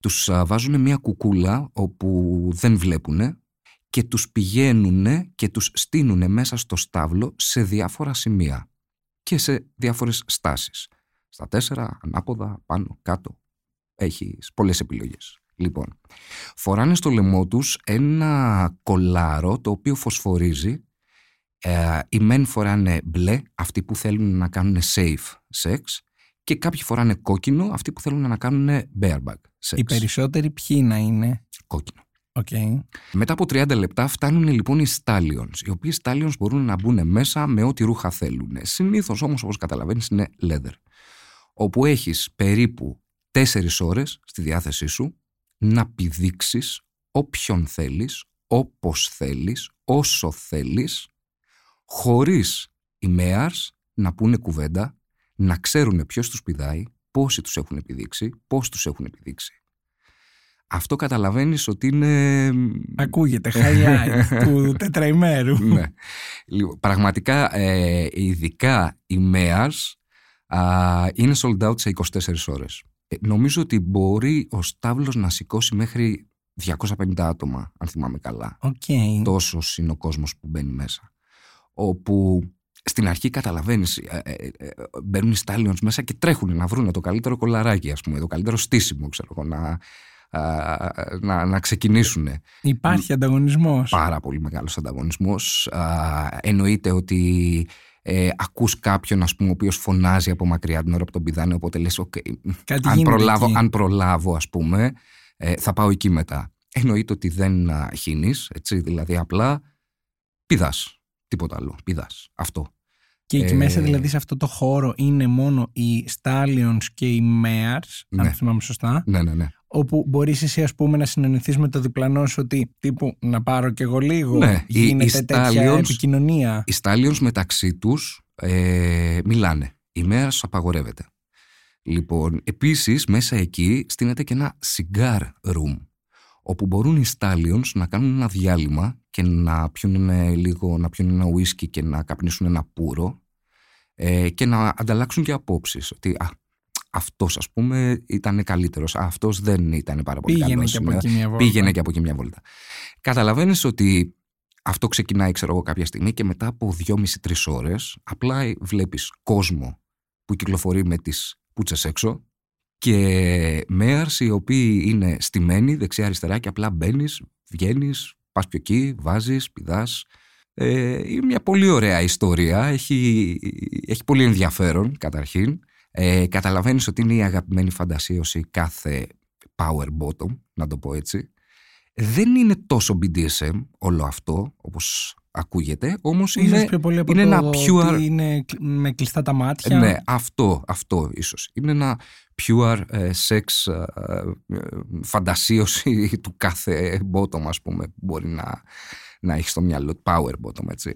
Speaker 2: Τους ε, βάζουν μια κουκούλα όπου δεν βλέπουν και τους πηγαίνουν και τους στείνουν μέσα στο στάβλο σε διάφορα σημεία και σε διάφορες στάσεις. Στα τέσσερα, ανάποδα, πάνω, κάτω. Έχεις πολλές επιλογές. Λοιπόν, φοράνε στο λαιμό τους ένα κολάρο το οποίο φωσφορίζει Ε, οι μεν φοράνε μπλε, αυτοί που θέλουν να κάνουν safe sex και κάποιοι φοράνε κόκκινο, αυτοί που θέλουν να κάνουν bareback sex.
Speaker 1: Οι περισσότεροι ποιοι να είναι;
Speaker 2: Κόκκινο.
Speaker 1: Okay.
Speaker 2: Μετά από 30 λεπτά φτάνουν λοιπόν οι stallions, οι οποίοι stallions μπορούν να μπουν μέσα με ό,τι ρούχα θέλουν. Συνήθως όμως όπως καταλαβαίνεις είναι leather. Όπου έχεις περίπου 4 ώρες στη διάθεσή σου να πηδήξεις όποιον θέλεις, όπως θέλεις, όσο θέλεις, χωρίς οι μέαρς να πούνε κουβέντα, να ξέρουν ποιος τους πηδάει, πόσοι τους έχουν επιδείξει, πώς τους έχουν επιδείξει. Αυτό καταλαβαίνεις ότι είναι...
Speaker 1: Ακούγεται, highlight του τετραημέρου.
Speaker 2: ναι. Λοιπόν, πραγματικά, ε, ειδικά οι ΜΕΑΣ είναι sold out σε 24 ώρες. Ε, νομίζω ότι μπορεί ο Στάβλος να σηκώσει μέχρι 250 άτομα, αν θυμάμαι καλά.
Speaker 1: Okay.
Speaker 2: Τόσο είναι ο κόσμος που μπαίνει μέσα. Όπου στην αρχή καταλαβαίνεις, ε, ε, ε, μπαίνουν οι Stallions μέσα και τρέχουν να βρουν το καλύτερο κολαράκι, ας πούμε, το καλύτερο στήσιμο, ξέρω εγώ, να, να, να ξεκινήσουν.
Speaker 1: Υπάρχει ανταγωνισμός.
Speaker 2: Πάρα πολύ μεγάλος ανταγωνισμός. εννοείται ότι ε, ακούς κάποιον ας πούμε, ο οποίος φωνάζει από μακριά την ώρα που τον πηδάνε οπότε λες okay, αν, προλάβω, αν προλάβω ας πούμε ε, θα πάω εκεί μετά. Εννοείται ότι δεν χύνεις, έτσι, δηλαδή απλά πηδάς, τίποτα άλλο, πηδάς, αυτό.
Speaker 1: Και εκεί μέσα ε, δηλαδή σε αυτό το χώρο είναι μόνο οι Stallions και οι Mares, ναι. αν θυμάμαι σωστά.
Speaker 2: Ναι, ναι, ναι
Speaker 1: όπου μπορείς εσύ ας πούμε να συνεννηθείς με το διπλανό σου ότι τύπου να πάρω κι εγώ λίγο
Speaker 2: ναι,
Speaker 1: γίνεται οι, τέτοια επικοινωνία.
Speaker 2: Οι Stallions μεταξύ τους ε, μιλάνε. Η μέρα σου απαγορεύεται. Λοιπόν, επίσης μέσα εκεί στείνεται και ένα cigar room όπου μπορούν οι Stallions να κάνουν ένα διάλειμμα και να πιούν λίγο, να πιούν ένα ουίσκι και να καπνίσουν ένα πουρο ε, και να ανταλλάξουν και απόψεις ότι α, αυτός, ας πούμε, ήταν καλύτερος. Αυτός δεν ήταν πάρα πολύ
Speaker 1: καλός.
Speaker 2: Πήγαινε και από εκεί μια βόλτα. Καταλαβαίνεις ότι αυτό ξεκινάει, ξέρω εγώ, κάποια στιγμή και μετά από δυόμιση-τρεις ώρες απλά βλέπεις κόσμο που κυκλοφορεί με τις πούτσες έξω και μέαρς οι οποίοι είναι στημένοι δεξιά-αριστερά και απλά μπαίνεις, βγαίνεις, πας πιο εκεί, βάζεις, πηδά. Ε, είναι μια πολύ ωραία ιστορία. Έχει, έχει πολύ ενδιαφέρον καταρχήν. Ε, καταλαβαίνεις ότι είναι η αγαπημένη φαντασίωση κάθε power bottom, να το πω έτσι. Δεν είναι τόσο BDSM όλο αυτό, όπως ακούγεται, όμως είναι, είναι ένα pure...
Speaker 1: είναι με κλειστά τα μάτια.
Speaker 2: Ναι, αυτό, αυτό ίσως. Είναι ένα pure ε, sex ε, φαντασίωση του κάθε bottom, ας πούμε, που μπορεί να, να έχει στο μυαλό, power bottom, έτσι.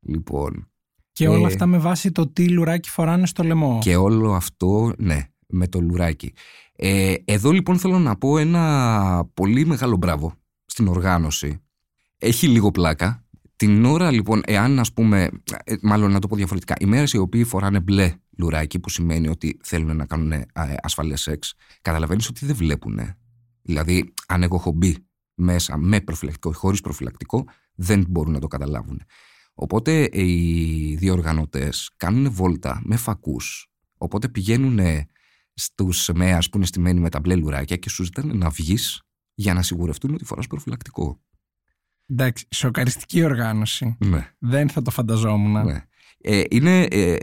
Speaker 2: Λοιπόν,
Speaker 1: και όλα ε, αυτά με βάση το τι λουράκι φοράνε στο λαιμό.
Speaker 2: Και όλο αυτό, ναι, με το λουράκι. Ε, εδώ λοιπόν θέλω να πω ένα πολύ μεγάλο μπράβο στην οργάνωση. Έχει λίγο πλάκα. Την ώρα λοιπόν, εάν ας πούμε, ε, μάλλον να το πω διαφορετικά, οι μέρες οι οποίοι φοράνε μπλε λουράκι, που σημαίνει ότι θέλουν να κάνουν ασφαλές σεξ, καταλαβαίνεις ότι δεν βλέπουν. Δηλαδή, αν εγώ έχω μπει μέσα με προφυλακτικό ή χωρίς προφυλακτικό, δεν μπορούν να το καταλάβουν. Οπότε οι διοργανωτές κάνουν βόλτα με φακούς, οπότε πηγαίνουν στους ΜΕΑΣ που είναι στημένοι με τα μπλε λουράκια και σου ζητάνε να βγεις για να σιγουρευτούν ότι φοράς προφυλακτικό.
Speaker 1: Εντάξει, σοκαριστική οργάνωση.
Speaker 2: Ναι.
Speaker 1: Δεν θα το φανταζόμουν.
Speaker 2: Ναι. Ε, είναι, ε,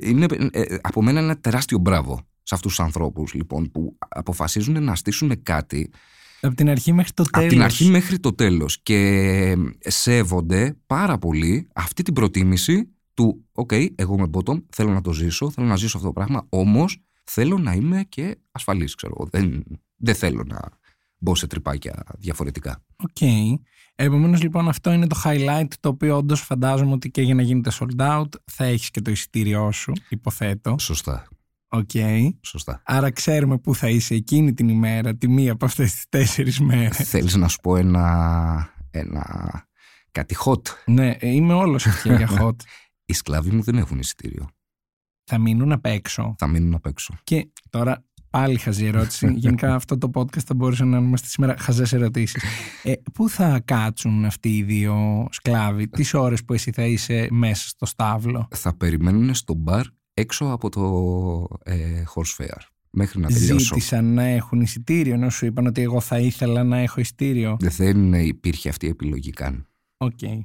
Speaker 2: είναι ε, από μένα ένα τεράστιο μπράβο σε αυτούς τους ανθρώπους λοιπόν, που αποφασίζουν να στήσουν κάτι
Speaker 1: από την αρχή μέχρι το τέλος.
Speaker 2: Από την αρχή μέχρι το τέλος. Και σέβονται πάρα πολύ αυτή την προτίμηση του «OK, εγώ είμαι bottom, θέλω να το ζήσω, θέλω να ζήσω αυτό το πράγμα, όμως θέλω να είμαι και ασφαλής, ξέρω Δεν, δεν θέλω να μπω σε τρυπάκια διαφορετικά».
Speaker 1: Ok. Okay. Επομένως, λοιπόν, αυτό είναι το highlight το οποίο όντως φαντάζομαι ότι και για να γίνεται sold out θα έχεις και το εισιτήριό σου, υποθέτω.
Speaker 2: Σωστά.
Speaker 1: Οκ.
Speaker 2: Σωστά.
Speaker 1: Άρα ξέρουμε πού θα είσαι εκείνη την ημέρα, τη μία από αυτές τις τέσσερις μέρες.
Speaker 2: Θέλεις να σου πω ένα, ένα κάτι hot;
Speaker 1: Ναι, είμαι όλος αυτιά για hot.
Speaker 2: Οι σκλάβοι μου δεν έχουν εισιτήριο.
Speaker 1: Θα μείνουν απ' έξω.
Speaker 2: Θα μείνουν απ' έξω.
Speaker 1: Και τώρα πάλι χαζή ερώτηση. Γενικά αυτό το podcast θα μπορούσε να είμαστε σήμερα χαζές ερωτήσεις. Ε, πού θα κάτσουν αυτοί οι δύο σκλάβοι, τις ώρες που εσύ θα είσαι μέσα στο στάβλο;
Speaker 2: Θα περιμένουν στο μπαρ έξω από το ε, horse fair μέχρι να τελειώσω.
Speaker 1: Ζήτησαν να έχουν εισιτήριο, ενώ σου είπαν ότι εγώ θα ήθελα να έχω εισιτήριο.
Speaker 2: Δεν υπήρχε αυτή η επιλογή καν.
Speaker 1: Ok. Okay.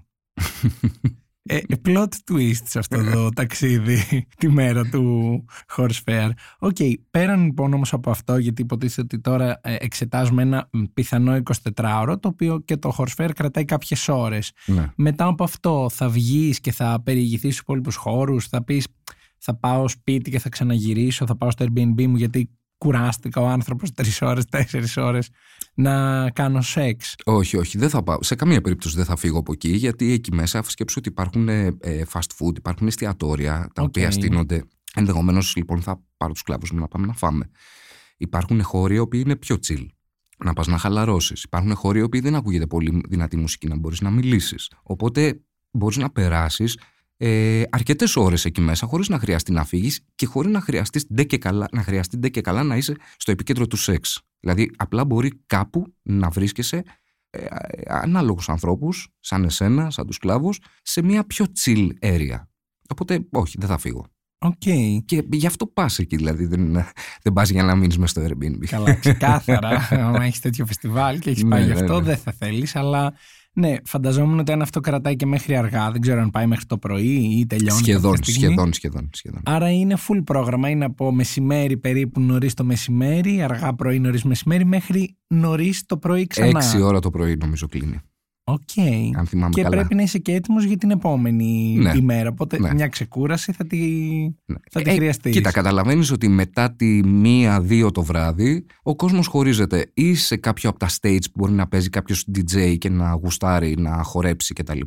Speaker 1: Ε, plot twist σε αυτό το ταξίδι τη μέρα του horse fair. Ok, okay, πέραν λοιπόν όμως από αυτό, γιατί υποτίθεται ότι τώρα ε, εξετάζουμε ένα πιθανό 24ωρο, το οποίο και το horse fair κρατάει κάποιες ώρες.
Speaker 2: Ναι.
Speaker 1: Μετά από αυτό θα βγεις και θα περιηγηθείς στους υπόλοιπους χώρους, θα πεις θα πάω σπίτι και θα ξαναγυρίσω, θα πάω στο Airbnb μου γιατί κουράστηκα ο άνθρωπος τρεις ώρες, τέσσερις ώρες να κάνω σεξ.
Speaker 2: Όχι, όχι, δεν θα πάω. Σε καμία περίπτωση δεν θα φύγω από εκεί, γιατί εκεί μέσα σκέψω ότι υπάρχουν ε, ε, fast food, υπάρχουν εστιατόρια τα
Speaker 1: Okay.
Speaker 2: οποία στείνονται. Ενδεχομένως λοιπόν θα πάρω τους κλάβου μου να πάμε να φάμε. Υπάρχουν χώροι οι οποίοι είναι πιο chill. Να πας να χαλαρώσεις. Υπάρχουν χώροι οι οποίοι δεν ακούγεται πολύ δυνατή μουσική να μπορείς να μιλήσεις. Οπότε μπορείς να περάσεις ε, αρκετές ώρες εκεί μέσα χωρίς να χρειαστεί να φύγεις και χωρίς να χρειαστεί ντε και καλά, να χρειαστεί ντε και καλά να είσαι στο επίκεντρο του σεξ. Δηλαδή, απλά μπορεί κάπου να βρίσκεσαι ε, ανάλογους ανθρώπους, σαν εσένα, σαν τους σκλάβους, σε μια πιο chill area. Οπότε, όχι, δεν θα φύγω.
Speaker 1: Οκ.
Speaker 2: Και γι' αυτό πας εκεί, δηλαδή, δεν, δεν πας για να μείνεις μέσα στο Airbnb.
Speaker 1: Καλά, ξεκάθαρα. Αν έχεις τέτοιο φεστιβάλ και έχεις
Speaker 2: Ναι,
Speaker 1: πάει γι'
Speaker 2: ναι,
Speaker 1: αυτό,
Speaker 2: ναι.
Speaker 1: δεν θα θέλεις. Αλλά ναι, φανταζόμουν ότι αν αυτό κρατάει και μέχρι αργά, δεν ξέρω αν πάει μέχρι το πρωί ή τελειώνει.
Speaker 2: σχεδόν,
Speaker 1: κάποια στιγμή.
Speaker 2: σχεδόν, σχεδόν, σχεδόν.
Speaker 1: Άρα είναι full πρόγραμμα. Είναι από μεσημέρι περίπου νωρίς το μεσημέρι, αργά πρωί νωρίς μεσημέρι, μέχρι νωρίς το πρωί ξανά.
Speaker 2: Έξι ώρα το πρωί νομίζω κλείνει,
Speaker 1: Οκ.
Speaker 2: αν θυμάμαι
Speaker 1: Και
Speaker 2: καλά.
Speaker 1: πρέπει να είσαι και έτοιμος για την επόμενη
Speaker 2: Ναι.
Speaker 1: ημέρα. Οπότε
Speaker 2: Ναι.
Speaker 1: μια ξεκούραση θα τη,
Speaker 2: Ναι.
Speaker 1: θα τη
Speaker 2: Ε,
Speaker 1: χρειαστείς.
Speaker 2: Κοίτα, καταλαβαίνεις ότι μετά τη μία-δύο το βράδυ ο κόσμος χωρίζεται ή σε κάποιο από τα stage που μπορεί να παίζει κάποιος DJ και να γουστάρει, να χορέψει κτλ.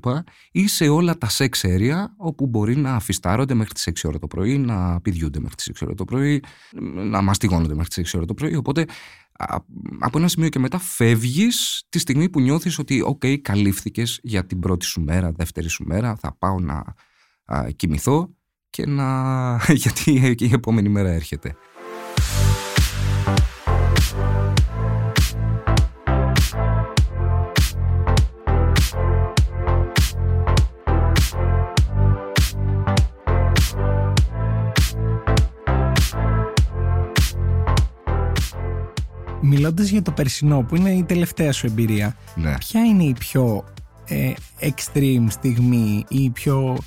Speaker 2: ή σε όλα τα sex area όπου μπορεί να αφιστάρονται μέχρι τις 6 ώρα το πρωί, να πηδιούνται μέχρι τις 6 ώρα το πρωί, να μαστιγώνονται μέχρι τις 6 ώρα το πρωί. Οπότε α, από ένα σημείο και μετά φεύγεις τη στιγμή που νιώθεις ότι, OK, καλύφθηκες για την πρώτη σου μέρα, δεύτερη σου μέρα, θα πάω να α, κοιμηθώ και να. γιατί η επόμενη μέρα έρχεται.
Speaker 1: Μιλώντας για το περσινό, που είναι η τελευταία σου εμπειρία,
Speaker 2: Ναι.
Speaker 1: ποια είναι η πιο ε, extreme στιγμή ή η πιο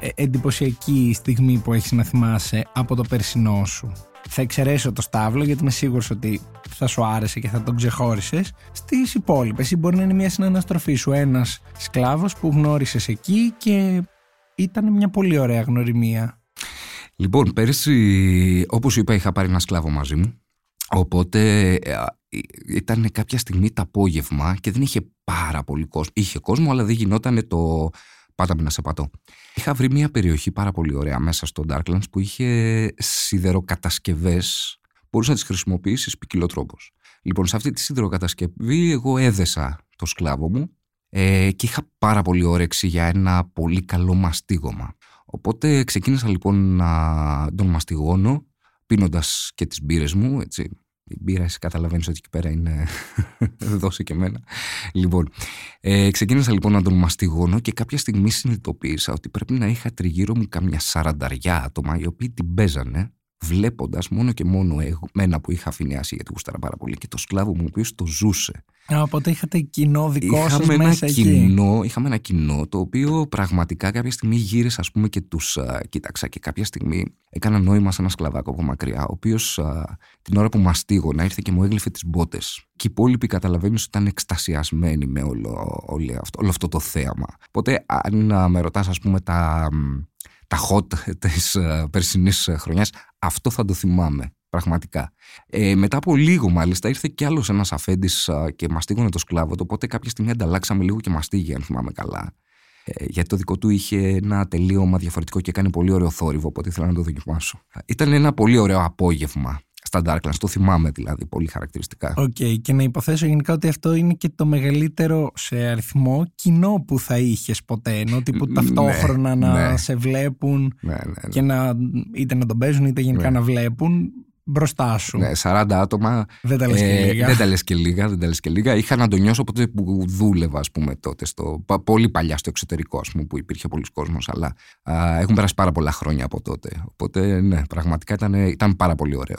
Speaker 1: ε, εντυπωσιακή στιγμή που έχεις να θυμάσαι από το περσινό σου; Θα εξαιρέσω το στάβλο γιατί είμαι σίγουρος ότι θα σου άρεσε και θα τον ξεχώρισες στις υπόλοιπες ή μπορεί να είναι μια συναναστροφή σου ένας σκλάβος που γνώρισες εκεί και ήταν μια πολύ ωραία γνωριμία
Speaker 2: Λοιπόν, πέρσι, όπως σου είπα, είχα πάρει ένα σκλάβο μαζί μου. Οπότε ε, α, ε, ήταν κάποια στιγμή το απόγευμα και δεν είχε πάρα πολύ κόσμο. Είχε κόσμο, αλλά δεν γινόταν το πάτα με να σε πατώ. Είχα βρει μια περιοχή πάρα πολύ ωραία μέσα στο Darklands που είχε σιδεροκατασκευές. Μπορούσε να τις χρησιμοποιήσεις ποικιλοτρόπως. Λοιπόν, σε αυτή τη σιδεροκατασκευή εγώ έδεσα το σκλάβο μου ε, και είχα πάρα πολύ όρεξη για ένα πολύ καλό μαστίγωμα. Οπότε ξεκίνησα λοιπόν να τον μαστιγώνω πίνοντας και τις μπύρες μου, έτσι. Η μπύρα, εσύ καταλαβαίνεις ότι εκεί πέρα είναι... δώσε και εμένα. Λοιπόν, ε, ξεκίνησα λοιπόν να τον μαστιγώνω και κάποια στιγμή συνειδητοποίησα ότι πρέπει να είχα τριγύρω μου καμιά σαρανταριά άτομα οι οποίοι την παίζανε βλέποντας μόνο και μόνο εμένα που είχα αφηνιάσει γιατί γούσταρα πάρα πολύ και το σκλάβο μου ο οποίος το ζούσε.
Speaker 1: Α, Οπότε είχατε κοινό δικό σας
Speaker 2: Είχαμε ένα,
Speaker 1: μέσα εκεί.
Speaker 2: κοινό, είχαμε ένα κοινό το οποίο πραγματικά κάποια στιγμή γύρισα ας πούμε και τους α, κοίταξα και κάποια στιγμή έκανα νόημα σε ένα σκλαβάκο από μακριά ο οποίος α, την ώρα που μαστίγωνα ήρθε και μου έγλυφε τις μπότες. Και οι υπόλοιποι καταλαβαίνεις ότι ήταν εκστασιασμένοι με όλο, όλο, αυτό, όλο αυτό το θέαμα. Οπότε αν α, με ρωτάς ας πούμε τα, μ, τα hot της α, περσινής α, χρονιάς αυτό θα το θυμάμαι πραγματικά. Ε, μετά από λίγο, μάλιστα, ήρθε κι άλλος ένας αφέντης και μαστίγωνε το σκλάβο. του, Οπότε κάποια στιγμή ανταλλάξαμε λίγο και μαστίγει, αν θυμάμαι καλά. Ε, γιατί το δικό του είχε ένα τελείωμα διαφορετικό και έκανε πολύ ωραίο θόρυβο. Οπότε ήθελα να το δοκιμάσω. Ήταν ένα πολύ ωραίο απόγευμα στα Darklands. Το θυμάμαι δηλαδή πολύ χαρακτηριστικά.
Speaker 1: Οκ, και να υποθέσω γενικά ότι αυτό είναι και το μεγαλύτερο σε αριθμό κοινό που θα είχες ποτέ. Ενώ τύπου
Speaker 2: Ναι,
Speaker 1: ταυτόχρονα να
Speaker 2: ναι.
Speaker 1: σε βλέπουν
Speaker 2: Ναι, ναι, ναι.
Speaker 1: και να είτε να τον παίζουν είτε γενικά
Speaker 2: Ναι.
Speaker 1: να βλέπουν μπροστά σου.
Speaker 2: Ναι, 40 άτομα.
Speaker 1: Δεν τα λες και
Speaker 2: ε,
Speaker 1: λίγα.
Speaker 2: Δεν τα λες και λίγα, δεν τα λες και λίγα. Είχα να το νιώσω οπότε που δούλευα, ας πούμε, τότε. Στο, πα- πολύ παλιά στο εξωτερικό, ας πούμε, που υπήρχε πολύς κόσμος. Αλλά α, έχουν περάσει πάρα πολλά χρόνια από τότε. Οπότε, ναι, πραγματικά ήταν, ήταν πάρα πολύ ωραίο.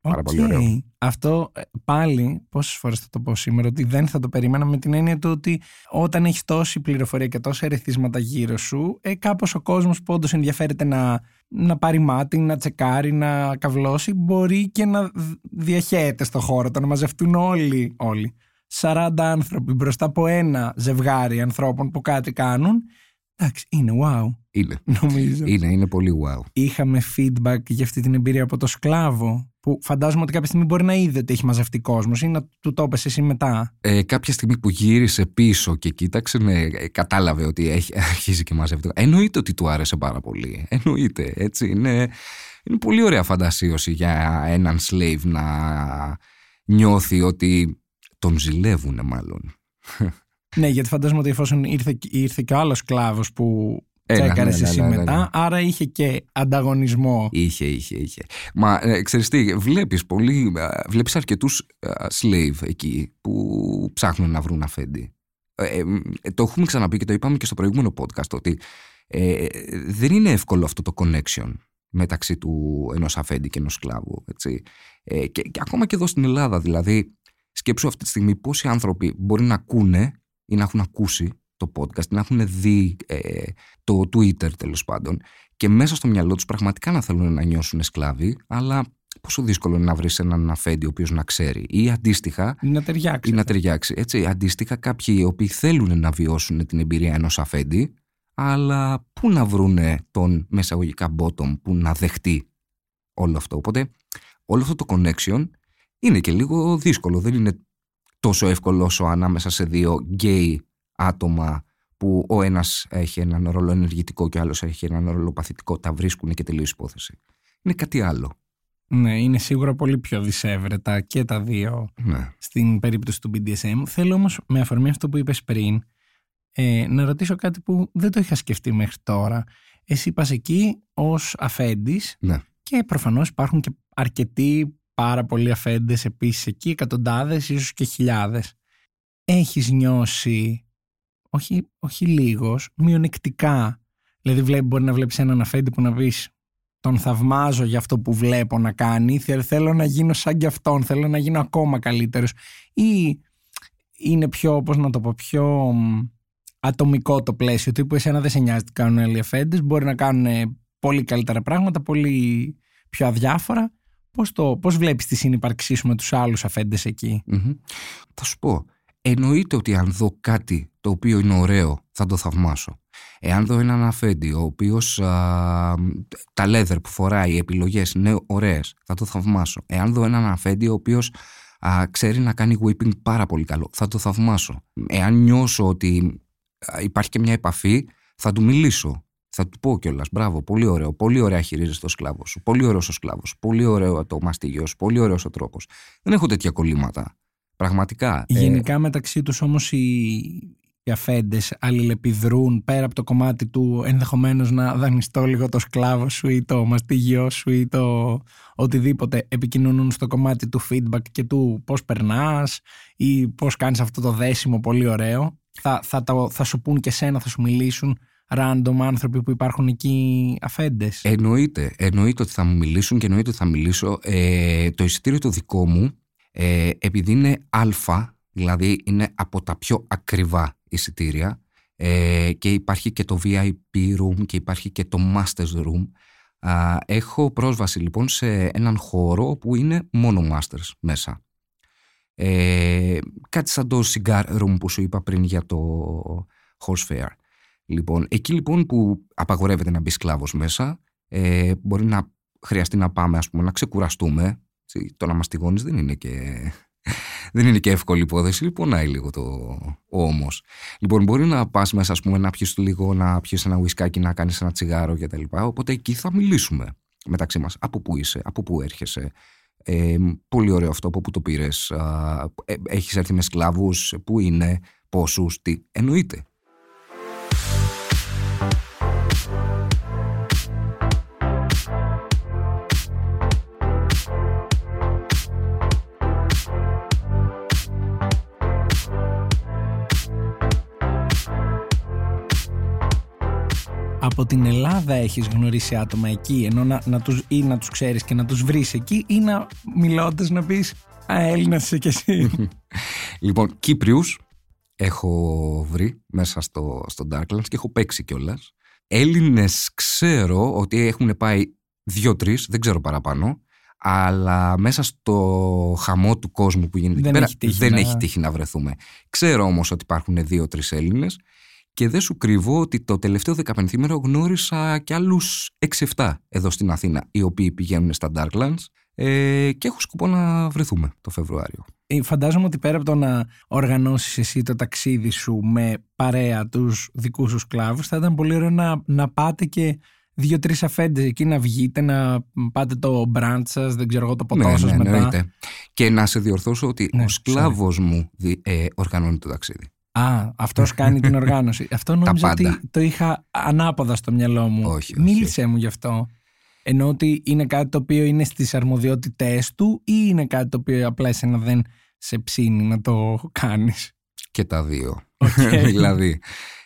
Speaker 2: Πάρα πολύ ωραίο.
Speaker 1: Αυτό ε, πάλι, πόσες φορές θα το πω σήμερα, ότι δεν θα το περίμενα με την έννοια του ότι όταν έχεις τόση πληροφορία και τόσα ερεθίσματα γύρω σου, ε, κάπως ο κόσμος που όντως ενδιαφέρεται να, να πάρει μάτι, να τσεκάρει, να καυλώσει, μπορεί και να διαχέεται στο χώρο, το να μαζευτούν όλοι, όλοι 40 άνθρωποι μπροστά από ένα ζευγάρι ανθρώπων που κάτι κάνουν. Εντάξει, είναι wow.
Speaker 2: Είναι.
Speaker 1: Νομίζω.
Speaker 2: Είναι, είναι πολύ wow.
Speaker 1: Είχαμε feedback για αυτή την εμπειρία από το σκλάβο. Που φαντάζομαι ότι κάποια στιγμή μπορεί να είδε ότι έχει μαζευτεί κόσμος ή να του το έπεσε εσύ μετά.
Speaker 2: Ε, κάποια στιγμή που γύρισε πίσω και κοίταξε, ναι, ε, κατάλαβε ότι έχει, αρχίζει και μαζεύει. Εννοείται ότι του άρεσε πάρα πολύ. Εννοείται. Έτσι. Είναι, είναι πολύ ωραία φαντασίωση για έναν slave να νιώθει ότι τον ζηλεύουν μάλλον.
Speaker 1: Ναι, γιατί φαντάζομαι ότι εφόσον ήρθε, ήρθε και ο άλλος σκλάβο που τσέκαρε ναι, εσύ μετά, άρα είχε και ανταγωνισμό.
Speaker 2: Είχε, είχε, είχε. Μα ε, ξέρεις τι, βλέπεις, πολύ, ε, βλέπεις αρκετούς ε, slave εκεί που ψάχνουν να βρουν αφέντη. Ε, ε, το έχουμε ξαναπεί και το είπαμε και στο προηγούμενο podcast ότι ε, δεν είναι εύκολο αυτό το connection μεταξύ του ενός αφέντη και ενός σκλάβου. Έτσι. Ε, και, και ακόμα και εδώ στην Ελλάδα δηλαδή Σκέψου αυτή τη στιγμή πόσοι άνθρωποι μπορεί να ακούνε ή να έχουν ακούσει το podcast, να έχουν δει ε, το Twitter τέλος πάντων και μέσα στο μυαλό τους πραγματικά να θέλουν να νιώσουν σκλάβοι, αλλά πόσο δύσκολο είναι να βρεις έναν αφέντη ο οποίος να ξέρει. Ή αντίστοιχα.
Speaker 1: Ή να ταιριάξει.
Speaker 2: Ή να ταιριάξει. Έτσι, αντίστοιχα, κάποιοι οι οποίοι θέλουν να βιώσουν την εμπειρία ενός αφέντη, αλλά πού να βρούνε τον μεσαγωγικά bottom που να δεχτεί όλο αυτό. Οπότε, όλο αυτό το connection είναι και λίγο δύσκολο. Δεν είναι τόσο εύκολο όσο ανάμεσα σε δύο γκέι άτομα που ο ένας έχει έναν ρόλο ενεργητικό και ο άλλος έχει έναν ρόλο παθητικό, τα βρίσκουν και τελείως υπόθεση. Είναι κάτι άλλο.
Speaker 1: Ναι, είναι σίγουρα πολύ πιο δυσέβρετα και τα δύο
Speaker 2: ναι.
Speaker 1: στην περίπτωση του BDSM. Θέλω όμως με αφορμή αυτό που είπες πριν ε, να ρωτήσω κάτι που δεν το είχα σκεφτεί μέχρι τώρα. Εσύ πας εκεί ως αφέντης
Speaker 2: ναι.
Speaker 1: και προφανώς υπάρχουν και αρκετοί πάρα πολλοί αφέντες επίσης εκεί, εκατοντάδες, ίσως και χιλιάδες. Έχεις νιώσει, όχι, όχι λίγος, μειονεκτικά. Δηλαδή βλέπει, μπορεί να βλέπεις έναν αφέντη που να πεις τον θαυμάζω για αυτό που βλέπω να κάνει, θέλω να γίνω σαν κι αυτόν, θέλω να γίνω ακόμα καλύτερος. Ή είναι πιο, όπως να το πω, πιο ατομικό το πλαίσιο, τύπου εσένα δεν σε νοιάζει τι κάνουν οι αφέντες, μπορεί να κάνουν πολύ καλύτερα πράγματα, πολύ πιο αδιάφορα Πώς, το, πώς βλέπεις τη συνύπαρξή σου με τους άλλους αφέντες
Speaker 2: Θα σου πω, εννοείται ότι αν δω κάτι το οποίο είναι ωραίο θα το θαυμάσω. Εάν δω έναν αφέντη ο οποίος τα leather που φοράει, οι επιλογές είναι ωραίες, θα το θαυμάσω. Εάν δω έναν αφέντη ο οποίος ξέρει να κάνει whipping πάρα πολύ καλό, θα το θαυμάσω. Εάν νιώσω ότι υπάρχει και μια επαφή, θα του μιλήσω. Θα του πω κιόλας. Μπράβο, πολύ ωραίο. Πολύ ωραία χειρίζεσαι το σκλάβο σου. Πολύ ωραίο ο σκλάβος. Πολύ ωραίο το μαστίγιος σου. Πολύ ωραίος ο τρόπος. Δεν έχω τέτοια κολλήματα. Πραγματικά.
Speaker 1: Ε, Γενικά ε... μεταξύ τους όμως οι, οι αφέντες αλληλεπιδρούν πέρα από το κομμάτι του ενδεχομένως να δανειστώ λίγο το σκλάβο σου ή το μαστίγιο σου ή το οτιδήποτε. Επικοινωνούν στο κομμάτι του feedback και του πώς περνάς ή πώς κάνεις αυτό το δέσιμο πολύ ωραίο. Θα, θα, θα, θα σου πούν και σένα, θα σου μιλήσουν random άνθρωποι που υπάρχουν εκεί αφέντες.
Speaker 2: Εννοείται. Εννοείται ότι θα μου μιλήσουν και εννοείται ότι θα μιλήσω. Ε, το εισιτήριο το δικό μου, ε, επειδή είναι α, δηλαδή είναι από τα πιο ακριβά εισιτήρια ε, και υπάρχει και το VIP room και υπάρχει και το Masters room. έχω πρόσβαση λοιπόν σε έναν χώρο που είναι μόνο Masters μέσα. Ε, κάτι σαν το cigar room που σου είπα πριν για το horse fair. Λοιπόν, εκεί λοιπόν που απαγορεύεται να μπει σκλάβος μέσα, ε, μπορεί να χρειαστεί να πάμε ας πούμε, να ξεκουραστούμε. Το να μαστιγώνεις δεν είναι και. Δεν είναι και εύκολη υπόθεση, λοιπόν, πονάει λίγο το όμω. Λοιπόν, μπορεί να πας μέσα, ας πούμε, να πιεις λίγο, να πιει ένα ουισκάκι, να κάνεις ένα τσιγάρο κτλ. Οπότε εκεί θα μιλήσουμε μεταξύ μας. Από πού είσαι, από πού έρχεσαι. Ε, πολύ ωραίο αυτό από πού το πήρες. Ε, Έχεις έρθει με σκλάβους, πού είναι, πόσους, τι. Εννοείται.
Speaker 1: Από την Ελλάδα έχεις γνωρίσει άτομα εκεί ενώ να, να τους, ή να τους ξέρεις και να τους βρεις εκεί ή να μιλώντας να πεις «Α, Έλληνας είσαι κι εσύ».
Speaker 2: λοιπόν, Κύπριους έχω βρει μέσα στο, στο Darklands και έχω παίξει κιόλας. Έλληνες ξέρω ότι έχουν πάει δύο-τρεις, δεν ξέρω παραπάνω, αλλά μέσα στο χαμό του κόσμου που γίνεται
Speaker 1: Δεν
Speaker 2: εκεί
Speaker 1: έχει
Speaker 2: πέρα
Speaker 1: τύχει
Speaker 2: δεν
Speaker 1: να-
Speaker 2: έχει τύχει να βρεθούμε. Ξέρω όμως ότι υπάρχουν δύο-τρεις Έλληνες και δεν σου κρύβω ότι το τελευταίο δεκαπενθήμερο γνώρισα κι άλλους 6-7 εδώ στην Αθήνα, οι οποίοι πηγαίνουν στα Darklands ε, και έχω σκοπό να βρεθούμε το Φεβρουάριο.
Speaker 1: Ε, Φαντάζομαι ότι πέρα από το να οργανώσεις εσύ το ταξίδι σου με παρέα τους δικούς σου σκλάβους θα ήταν πολύ ωραίο να, να πάτε και δύο-τρεις αφέντες εκεί να βγείτε, να πάτε το μπραντ σας, δεν ξέρω εγώ το ποτό σας μετά.
Speaker 2: Ναι, εννοείται. Και να σε διορθώσω ότι
Speaker 1: Ναι,
Speaker 2: ο σκλάβος μου δι- ε, οργανώνει το ταξίδι.
Speaker 1: Α, αυτός κάνει την οργάνωση. Αυτό νόμιζα
Speaker 2: πάντα.
Speaker 1: ότι το είχα ανάποδα στο μυαλό μου.
Speaker 2: Όχι, όχι,
Speaker 1: Μίλησέ μου γι' αυτό. Ενώ ότι είναι κάτι το οποίο είναι στις αρμοδιότητές του ή είναι κάτι το οποίο απλά εσένα δεν σε ψήνει να το κάνεις;
Speaker 2: Και τα δύο.
Speaker 1: Οκ.
Speaker 2: δηλαδή,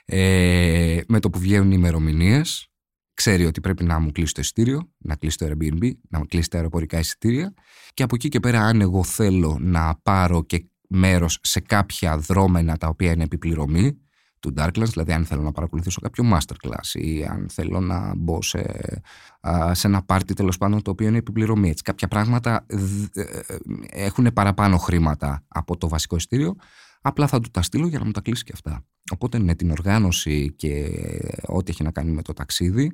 Speaker 2: ε, με το που βγαίνουν οι ημερομηνίες, ξέρει ότι πρέπει να μου κλείσει το εισιτήριο, να κλείσει το Airbnb, να μου κλείσει τα αεροπορικά εισιτήρια. Και από εκεί και πέρα, αν εγώ θέλω να πάρω και μέρος σε κάποια δρόμενα τα οποία είναι επιπληρωμή του Darklands, δηλαδή αν θέλω να παρακολουθήσω κάποιο masterclass ή αν θέλω να μπω σε, α, σε ένα πάρτι τέλος πάντων το οποίο είναι επιπληρωμή. Έτσι, κάποια πράγματα δ- ε, ε, έχουν παραπάνω χρήματα από το βασικό εισιτήριο Απλά θα του τα στείλω για να μου τα κλείσει και αυτά. Οπότε ναι, την οργάνωση και ό,τι έχει να κάνει με το ταξίδι,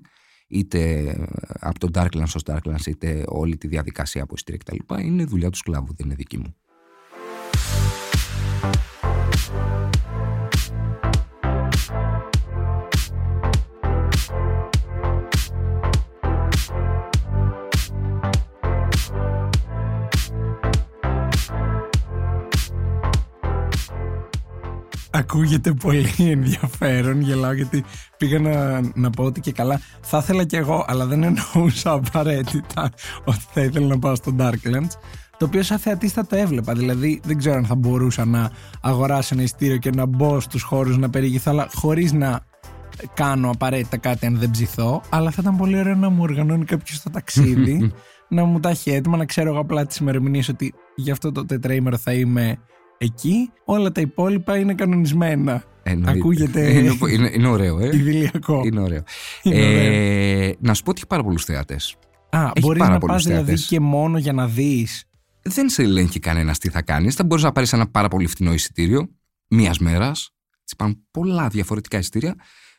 Speaker 2: είτε από το Darklands στο Darklands, είτε όλη τη διαδικασία από ειστήρια κτλ. είναι δουλειά του σκλάβου, δεν είναι δική μου.
Speaker 1: Ακούγεται πολύ ενδιαφέρον, γελάω γιατί πήγα να, να πω ότι και καλά θα ήθελα κι εγώ, αλλά δεν εννοούσα απαραίτητα ότι θα ήθελα να πάω στο Darklands. Το οποίο σαν θεατής θα το έβλεπα, δηλαδή δεν ξέρω αν θα μπορούσα να αγοράσω ένα ειστήριο και να μπω στους χώρους να περιηγηθώ, αλλά χωρίς να κάνω απαραίτητα κάτι αν δεν ψηθώ, αλλά θα ήταν πολύ ωραίο να μου οργανώνει κάποιος το ταξίδι, να μου τα έχει έτοιμα, να ξέρω εγώ απλά τις ημερομηνίες ότι γι' αυτό το τετραήμερο θα είμαι εκεί, όλα τα υπόλοιπα είναι κανονισμένα.
Speaker 2: Εννοείται.
Speaker 1: Ακούγεται
Speaker 2: Είναι, είναι, είναι ωραίο, ε.
Speaker 1: Ιδηλιακό.
Speaker 2: Είναι ωραίο.
Speaker 1: Είναι
Speaker 2: ε, να σου πω ότι έχει πάρα πολλούς θεατές.
Speaker 1: Α,
Speaker 2: έχει
Speaker 1: μπορείς
Speaker 2: πάρα
Speaker 1: να
Speaker 2: πολλούς
Speaker 1: πας δηλαδή
Speaker 2: θεατές.
Speaker 1: και μόνο για να δεις.
Speaker 2: Δεν σε ελέγχει κανένας τι θα κάνεις. Θα μπορείς να πάρεις ένα πάρα πολύ φθηνό εισιτήριο μία μέρας. Υπάρχουν πολλά διαφορετικά εισιτήρια.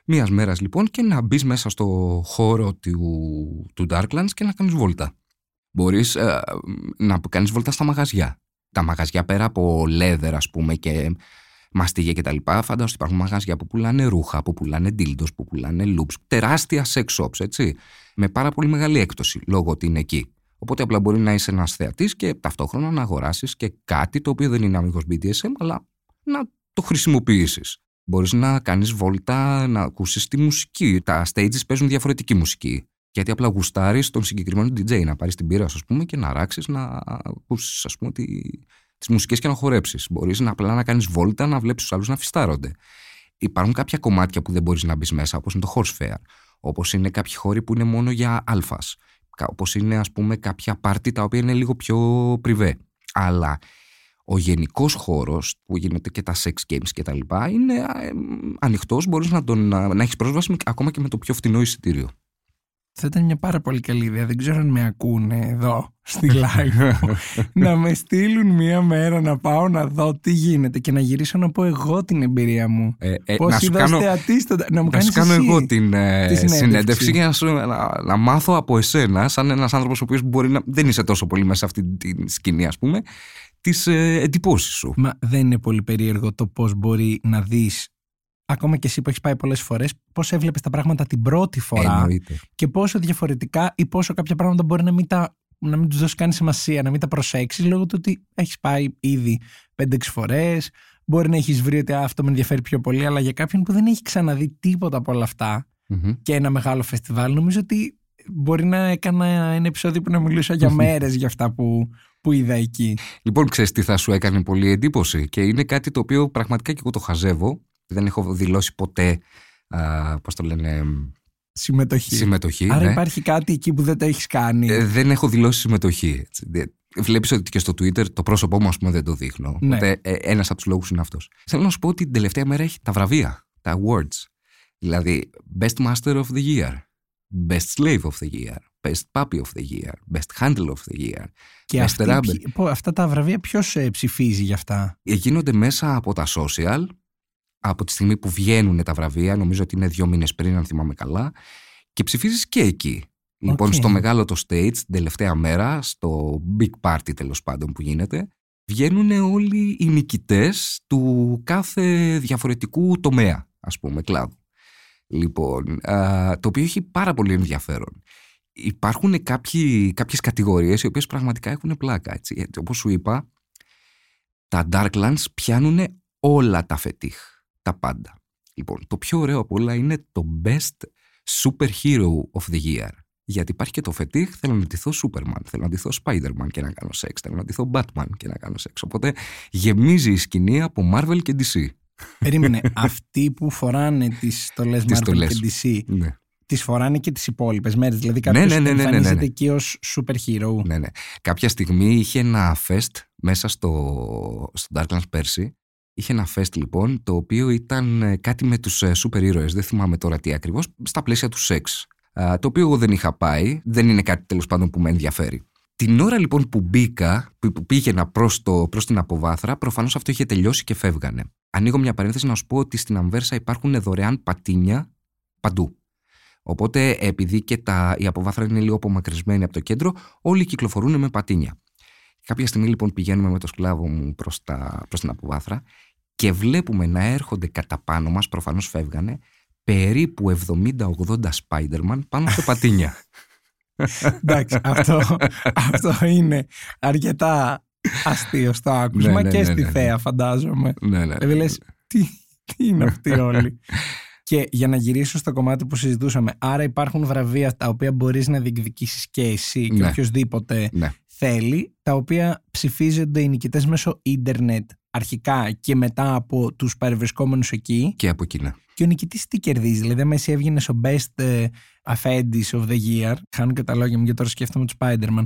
Speaker 2: Μία μέρας λοιπόν και να μπεις μέσα στο χώρο του, του Darklands και να κάνεις βόλτα. Μπορείς να κάνεις βόλτα στα μαγαζιά. Τα μαγαζιά πέρα από leather, ας πούμε, και μαστίγια κτλ. Φαντάζομαι ότι υπάρχουν μαγαζιά που πουλάνε ρούχα, που πουλάνε dildos, που πουλάνε loops. Τεράστια sex shops, έτσι. Με πάρα πολύ μεγάλη έκπτωση λόγω ότι είναι εκεί. Οπότε απλά μπορεί να είσαι ένας θεατής και ταυτόχρονα να αγοράσεις και κάτι το οποίο δεν είναι αμυγός BDSM, αλλά να το χρησιμοποιήσεις. Μπορείς να κάνεις βόλτα, να ακούσεις τη μουσική. Τα stages παίζουν διαφορετική μουσική. Γιατί απλά γουστάρεις τον συγκεκριμένο DJ, να πάρεις την πύρα, ας πούμε, και να ράξεις, να ακούσεις, ας πούμε, τη, τις μουσικές και να χορέψεις. Μπορείς να απλά να κάνεις βόλτα, να βλέπεις τους άλλους να φυστάρονται. Υπάρχουν κάποια κομμάτια που δεν μπορείς να μπεις μέσα, όπως είναι το horse fair. Όπως είναι κάποιοι χώροι που είναι μόνο για αλφας. Όπως είναι, ας πούμε, κάποια πάρτι τα οποία είναι λίγο πιο πριβέ. Αλλά ο γενικός χώρος που γίνεται και τα sex games και τα λοιπά είναι ε, ανοιχτός. Μπορείς να, τον, να, να έχεις πρόσβαση με- ακόμα και με το πιο φθηνό εισιτήριο.
Speaker 1: Θα ήταν μια πάρα πολύ καλή ιδέα. Δεν ξέρω αν με ακούνε εδώ στη live. να με στείλουν μια μέρα να πάω να δω τι γίνεται και να γυρίσω να πω εγώ την εμπειρία μου.
Speaker 2: Ε, ε,
Speaker 1: Πώς
Speaker 2: να σου
Speaker 1: είδα ως
Speaker 2: κάνω,
Speaker 1: θεατής το- να μου
Speaker 2: να σου
Speaker 1: κάνεις
Speaker 2: κάνω
Speaker 1: εσύ.
Speaker 2: εγώ την, ε,
Speaker 1: τη συνέντευξη.
Speaker 2: συνέντευξη για να, σου, να, να μάθω από εσένα, σαν ένας άνθρωπος ο οποίος μπορεί να δεν είσαι τόσο πολύ μέσα σε αυτή τη σκηνή, ας πούμε, τις ε, εντυπώσεις σου.
Speaker 1: Μα δεν είναι πολύ περίεργο το πώς μπορεί να δεις, ακόμα και εσύ που έχεις πάει πολλές φορές, πώς έβλεπες τα πράγματα την πρώτη φορά
Speaker 2: Εννοείται.
Speaker 1: και πόσο διαφορετικά ή πόσο κάποια πράγματα μπορεί να μην, τα, να μην τους δώσεις καν σημασία, να μην τα προσέξεις λόγω του ότι έχεις πάει ήδη 5-6 φορές. Μπορεί να έχεις βρει ότι «Α, αυτό με ενδιαφέρει πιο πολύ, αλλά για κάποιον που δεν έχει ξαναδεί τίποτα από όλα αυτά
Speaker 2: Μμμ.
Speaker 1: και ένα μεγάλο φεστιβάλ, νομίζω ότι μπορεί να έκανα ένα επεισόδιο που να μιλούσα για μέρες για αυτά που, που είδα εκεί.
Speaker 2: Λοιπόν, ξέρεις τι θα σου έκανε πολύ εντύπωση και είναι κάτι το οποίο πραγματικά και εγώ το χαζεύω. Δεν έχω δηλώσει ποτέ, α, πώς το λένε,
Speaker 1: συμμετοχή.
Speaker 2: Συμμετοχή.
Speaker 1: Άρα
Speaker 2: ναι.
Speaker 1: υπάρχει κάτι εκεί που δεν το έχεις κάνει.
Speaker 2: Ε, δεν έχω δηλώσει συμμετοχή. Βλέπεις ότι και στο Twitter το πρόσωπό μου, ας πούμε, δεν το δείχνω.
Speaker 1: Ναι.
Speaker 2: Οπότε ε, ένας από τους λόγους είναι αυτός. Θέλω να σου πω ότι την τελευταία μέρα έχει τα βραβεία, τα awards. Δηλαδή, Best Master of the Year, Best Slave of the Year, Best Puppy of the Year, Best Handle of the Year.
Speaker 1: και
Speaker 2: Mr.
Speaker 1: αυτοί
Speaker 2: Rabbit.
Speaker 1: ποιοι- πω, αυτά τα βραβεία ποιος ψηφίζει για αυτά;
Speaker 2: Ε, Γίνονται μέσα από τα social, από τη στιγμή που βγαίνουν τα βραβεία, νομίζω ότι είναι δύο μήνες πριν, αν θυμάμαι καλά, και ψηφίζεις και εκεί. Λοιπόν,
Speaker 1: Οκ.
Speaker 2: στο μεγάλο το stage, την τελευταία μέρα, στο big party τέλος πάντων που γίνεται, βγαίνουν όλοι οι νικητές του κάθε διαφορετικού τομέα, ας πούμε, κλάδου. Λοιπόν, α, το οποίο έχει πάρα πολύ ενδιαφέρον. Υπάρχουν κάποιοι, κάποιες κατηγορίες οι οποίες πραγματικά έχουν πλάκα. Έτσι. Έτσι, όπως σου είπα, τα Darklands πιάνουν όλα τα φετίχ, τα πάντα. Λοιπόν, το πιο ωραίο από όλα είναι το Best Superhero of the Year. Γιατί υπάρχει και το φετίχ, θέλω να ντυθώ Superman, θέλω να ντυθώ Spider-Man και να κάνω σεξ, θέλω να ντυθώ Batman και να κάνω σεξ. Οπότε γεμίζει η σκηνή από Marvel και DC.
Speaker 1: Περίμενε, αυτοί που φοράνε τις στολέ
Speaker 2: Τις
Speaker 1: Marvel
Speaker 2: στολές.
Speaker 1: και DC,
Speaker 2: Ναι.
Speaker 1: τις φοράνε και τις υπόλοιπες μέρες. Δηλαδή κάποιος
Speaker 2: ναι, ναι, ναι, ναι,
Speaker 1: εμφανίζεται
Speaker 2: ναι.
Speaker 1: εκεί ως super hero.
Speaker 2: Ναι, ναι. Κάποια στιγμή είχε ένα fest μέσα στο, στο Darklands πέρσι. Είχε ένα fest λοιπόν, το οποίο ήταν ε, κάτι με τους ε, σούπερ ήρωες, δεν θυμάμαι τώρα τι ακριβώς, στα πλαίσια του σεξ. Α, το οποίο εγώ δεν είχα πάει, δεν είναι κάτι τέλος πάντων που με ενδιαφέρει. Την ώρα λοιπόν που μπήκα, που, που πήγαινα προς, το, προς την αποβάθρα, προφανώς αυτό είχε τελειώσει και φεύγανε. Ανοίγω μια παρένθεση να σου πω ότι στην Αμβέρσα υπάρχουν δωρεάν πατίνια παντού. Οπότε, επειδή και τα, η αποβάθρα είναι λίγο απομακρυσμένη από το κέντρο, όλοι κυκλοφορούν με πατίνια. Κάποια στιγμή λοιπόν πηγαίνουμε με το σκλάβο μου προς, τα, προς την αποβάθρα και βλέπουμε να έρχονται κατά πάνω μας, προφανώς φεύγανε, περίπου 70-80 Spider-Man πάνω σε πατίνια.
Speaker 1: Εντάξει, αυτό, αυτό είναι αρκετά αστείο στο άκουσμα
Speaker 2: Ναι, ναι,
Speaker 1: και
Speaker 2: ναι,
Speaker 1: στη
Speaker 2: ναι, ναι.
Speaker 1: θέα, φαντάζομαι.
Speaker 2: ναι, ναι.
Speaker 1: Δηλαδή λες, τι, τι είναι αυτοί όλοι. και για να γυρίσω στο κομμάτι που συζητούσαμε, άρα υπάρχουν βραβεία τα οποία μπορείς να διεκδικήσεις και εσύ και
Speaker 2: Ναι.
Speaker 1: οποιοδήποτε
Speaker 2: ναι.
Speaker 1: Θέλει, τα οποία ψηφίζονται οι νικητές μέσω ίντερνετ αρχικά και μετά από τους παρευρισκόμενους εκεί
Speaker 2: Και από εκείνα.
Speaker 1: και ο νικητής τι κερδίζει. Δηλαδή, άμα εσύ έβγαινες ο Best ε, Affendis of the Year, χάνω και τα λόγια μου και τώρα σκέφτομαι τους Spider-Man,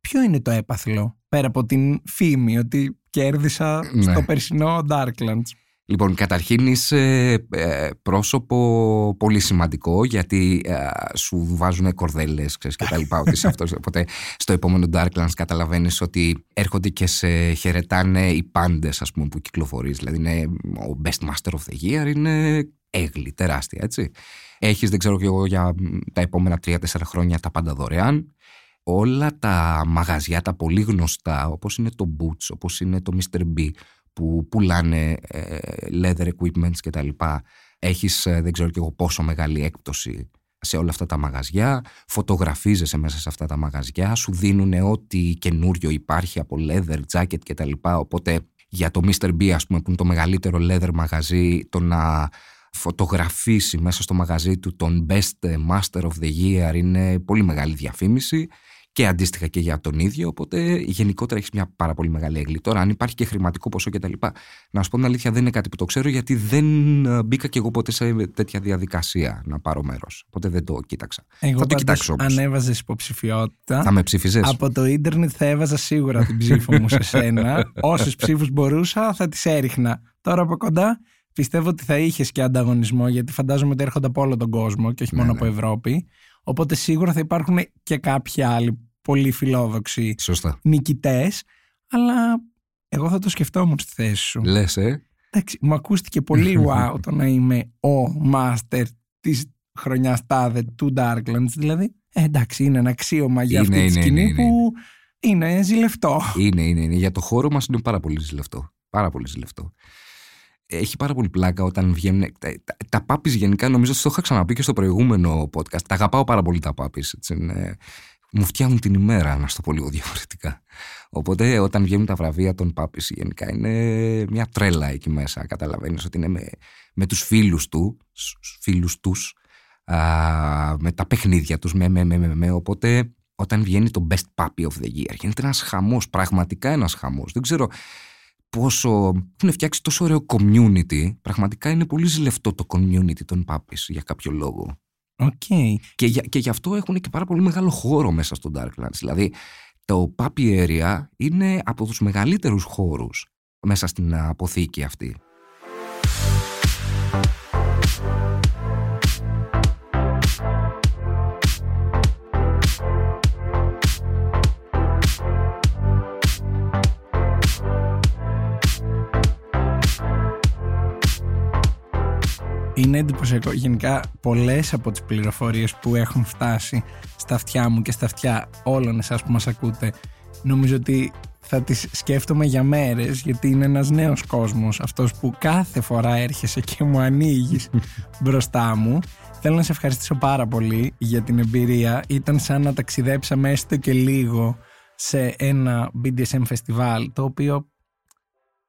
Speaker 1: ποιο είναι το έπαθλο πέρα από την φήμη ότι κέρδισα
Speaker 2: Ναι.
Speaker 1: στο περσινό Darklands;
Speaker 2: Λοιπόν, καταρχήν είσαι ε, πρόσωπο πολύ σημαντικό γιατί ε, σου βάζουν κορδέλες ξέρεις, και τα λοιπά. ότι είσαι αυτός. Οπότε στο επόμενο Darklands καταλαβαίνεις ότι έρχονται και σε χαιρετάνε οι πάντες ας πούμε, που κυκλοφορείς. Δηλαδή είναι ο Best Master of the Year είναι έγλη, τεράστια έτσι. Έχεις δεν ξέρω και εγώ για μ, τα επόμενα 3-4 χρόνια τα πάντα δωρεάν. Όλα τα μαγαζιά, τα πολύ γνωστά όπως είναι το Boots, όπως είναι το Mr. B που πουλάνε ε, leather equipments και τα λοιπά έχεις ε, δεν ξέρω και εγώ πόσο μεγάλη έκπτωση σε όλα αυτά τα μαγαζιά φωτογραφίζεσαι μέσα σε αυτά τα μαγαζιά σου δίνουν ό,τι καινούριο υπάρχει από leather, jacket και τα λοιπά οπότε για το Mr. B ας πούμε που είναι το μεγαλύτερο leather μαγαζί το να φωτογραφίσει μέσα στο μαγαζί του τον best master of the year είναι πολύ μεγάλη διαφήμιση και αντίστοιχα και για τον ίδιο. Οπότε γενικότερα έχεις μια πάρα πολύ μεγάλη έγκλη. Τώρα, αν υπάρχει και χρηματικό ποσό κτλ. Να σου πω την αλήθεια, δεν είναι κάτι που το ξέρω γιατί δεν ε, μπήκα και εγώ ποτέ σε τέτοια διαδικασία να πάρω μέρος. Οπότε δεν το κοίταξα.
Speaker 1: Εγώ
Speaker 2: θα το
Speaker 1: πάντως,
Speaker 2: κοιτάξω όμως.
Speaker 1: αν έβαζε υποψηφιότητα,
Speaker 2: Θα με ψήφιζες;
Speaker 1: από το ίντερνετ θα έβαζα σίγουρα την ψήφο μου σε σένα. Όσε ψήφους μπορούσα θα τις έριχνα. Τώρα από κοντά πιστεύω ότι θα είχες και ανταγωνισμό γιατί φαντάζομαι ότι έρχονται από όλο τον κόσμο και όχι
Speaker 2: Ναι,
Speaker 1: μόνο
Speaker 2: ναι.
Speaker 1: από Ευρώπη. Οπότε σίγουρα θα υπάρχουν και κάποιοι άλλοι πολύ φιλόδοξοι
Speaker 2: Σωστά.
Speaker 1: νικητές. Αλλά εγώ θα το σκεφτόμουν στη θέση σου.
Speaker 2: Λες, ε.
Speaker 1: Εντάξει, μου ακούστηκε πολύ wow το να είμαι ο master της χρονιάς τάδε του Darklands. Δηλαδή, ε, εντάξει, είναι ένα αξίωμα για
Speaker 2: Είναι,
Speaker 1: αυτή τη
Speaker 2: είναι,
Speaker 1: σκηνή
Speaker 2: είναι, είναι.
Speaker 1: που είναι ζηλευτό.
Speaker 2: Είναι, είναι, είναι. Για το χώρο μας είναι πάρα πολύ ζηλευτό. Πάρα πολύ ζηλευτό. Έχει πάρα πολύ πλάκα όταν βγαίνουν. Τα, τα, τα πάπης γενικά νομίζω ότι το είχα ξαναπεί και στο προηγούμενο podcast. Τα αγαπάω πάρα πολύ τα πάπης. έτσι, είναι- Μου φτιάχνουν την ημέρα, να στο πω λίγο διαφορετικά. Οπότε όταν βγαίνουν τα βραβεία των πάπης γενικά είναι μια τρέλα εκεί μέσα. Καταλαβαίνεις ότι είναι με, με τους φίλους του, σ- φίλους τους, α, με τα παιχνίδια τους, με, με, με, με, με. Οπότε όταν βγαίνει το Best Puppy of the Year γίνεται ένας χαμός, πραγματικά ένας χαμός. Δεν ξέρω πόσο έχουν φτιάξει τόσο ωραίο community. Πραγματικά είναι πολύ ζηλευτό το community των puppies για κάποιο λόγο.
Speaker 1: Okay.
Speaker 2: Και, για, και γι' αυτό έχουν και πάρα πολύ μεγάλο χώρο μέσα στο Darklands. Δηλαδή, το Puppy Area είναι από τους μεγαλύτερους χώρους μέσα στην αποθήκη αυτή.
Speaker 1: Είναι εντυπωσιακό. Γενικά, πολλές από τις πληροφορίες που έχουν φτάσει στα αυτιά μου και στα αυτιά όλων εσάς που μας ακούτε, νομίζω ότι θα τις σκέφτομαι για μέρες γιατί είναι ένας νέος κόσμος αυτός που κάθε φορά έρχεσαι και μου ανοίγεις μπροστά μου θέλω να σε ευχαριστήσω πάρα πολύ για την εμπειρία ήταν σαν να ταξιδέψαμε έστω και λίγο σε ένα BDSM φεστιβάλ το οποίο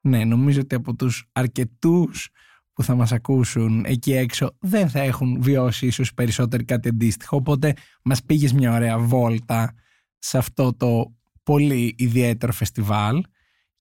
Speaker 1: ναι νομίζω ότι από τους αρκετούς που θα μας ακούσουν εκεί έξω δεν θα έχουν βιώσει ίσως περισσότερο κάτι αντίστοιχο οπότε μας πήγες μια ωραία βόλτα σε αυτό το πολύ ιδιαίτερο φεστιβάλ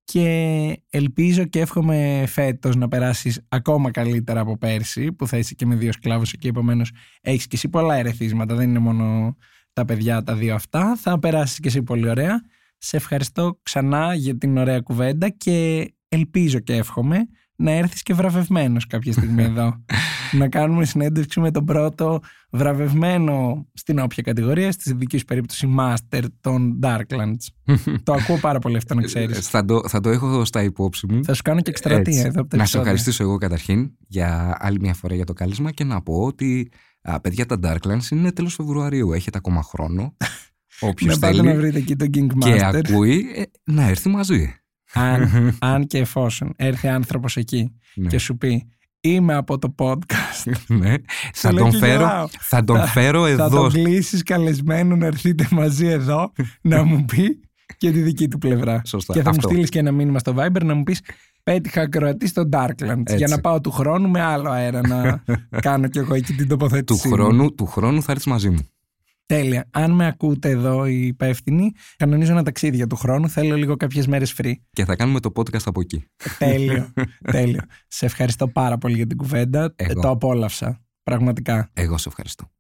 Speaker 1: και ελπίζω και εύχομαι φέτος να περάσεις ακόμα καλύτερα από πέρσι που θα είσαι και με δύο σκλάβους εκεί επομένως έχεις και εσύ πολλά ερεθίσματα δεν είναι μόνο τα παιδιά τα δύο αυτά. Θα περάσεις και εσύ πολύ ωραία. Σε ευχαριστώ ξανά για την ωραία κουβέντα και ελπίζω και εύχομαι να έρθεις και βραβευμένος κάποια στιγμή εδώ. να κάνουμε συνέντευξη με τον πρώτο βραβευμένο στην όποια κατηγορία, στη δική σου περίπτωση Master των Darklands. το ακούω πάρα πολύ αυτό να ξέρεις.
Speaker 2: Θα το, θα το έχω στα υπόψη μου.
Speaker 1: Θα σου κάνω και εκστρατεία εδώ από
Speaker 2: Να σε ευχαριστήσω εγώ καταρχήν για άλλη μια φορά για το κάλεσμα και να πω ότι α, παιδιά τα Darklands είναι τέλος Φεβρουαρίου. Έχετε ακόμα χρόνο. Όποιος
Speaker 1: να
Speaker 2: θέλει
Speaker 1: να βρείτε εκεί τον King
Speaker 2: και
Speaker 1: Master.
Speaker 2: ακούει ε, να έρθει μαζί.
Speaker 1: Αν, αν και εφόσον έρθει άνθρωπος εκεί
Speaker 2: Ναι.
Speaker 1: και σου πει είμαι από το podcast
Speaker 2: ναι. θα,
Speaker 1: λέω
Speaker 2: τον
Speaker 1: και
Speaker 2: φέρω,
Speaker 1: γελάω.
Speaker 2: θα τον φέρω
Speaker 1: θα
Speaker 2: εδώ.
Speaker 1: τον κλείσεις καλεσμένο να έρθετε μαζί εδώ να μου πει και τη δική του πλευρά
Speaker 2: Σωστά.
Speaker 1: και θα
Speaker 2: Αυτό.
Speaker 1: μου στείλεις και ένα μήνυμα στο Viber να μου πεις πέτυχα ακροατή στο Darklands
Speaker 2: Έτσι.
Speaker 1: για να πάω του χρόνου με άλλο αέρα να κάνω κι εγώ εκεί την
Speaker 2: του,
Speaker 1: τοποθέτησή μου.
Speaker 2: χρόνου, του χρόνου θα έρθεις μαζί μου.
Speaker 1: Τέλεια. Αν με ακούτε εδώ οι υπεύθυνοι, κανονίζω ένα ταξίδι για του χρόνου. Θέλω λίγο κάποιες μέρες free.
Speaker 2: Και θα κάνουμε το podcast από εκεί.
Speaker 1: Τέλειο. Τέλειο. Σε ευχαριστώ πάρα πολύ για την κουβέντα. Ε,
Speaker 2: Εγώ.
Speaker 1: Το απόλαυσα. Πραγματικά.
Speaker 2: Εγώ σε ευχαριστώ.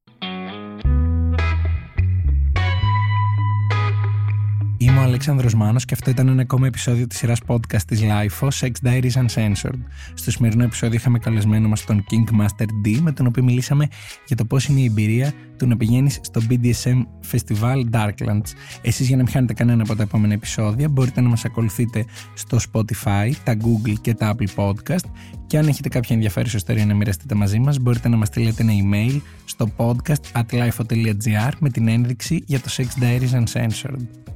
Speaker 1: Είμαι ο Αλέξανδρος Μάνος και αυτό ήταν ένα ακόμα επεισόδιο της σειράς podcast της LIFO, Sex Diaries Uncensored. Στο σημερινό επεισόδιο είχαμε καλεσμένο μας τον King Master D, με τον οποίο μιλήσαμε για το πώς είναι η εμπειρία του να πηγαίνεις στο BDSM Festival Darklands. Εσείς για να μην χάνετε κανένα από τα επόμενα επεισόδια μπορείτε να μας ακολουθείτε στο Spotify, τα Google και τα Apple Podcast και αν έχετε κάποια ενδιαφέρουσα ιστορία να μοιραστείτε μαζί μας μπορείτε να μας στείλετε ένα email στο podcast at lifo.gr με την ένδειξη για το Sex Diaries Uncensored.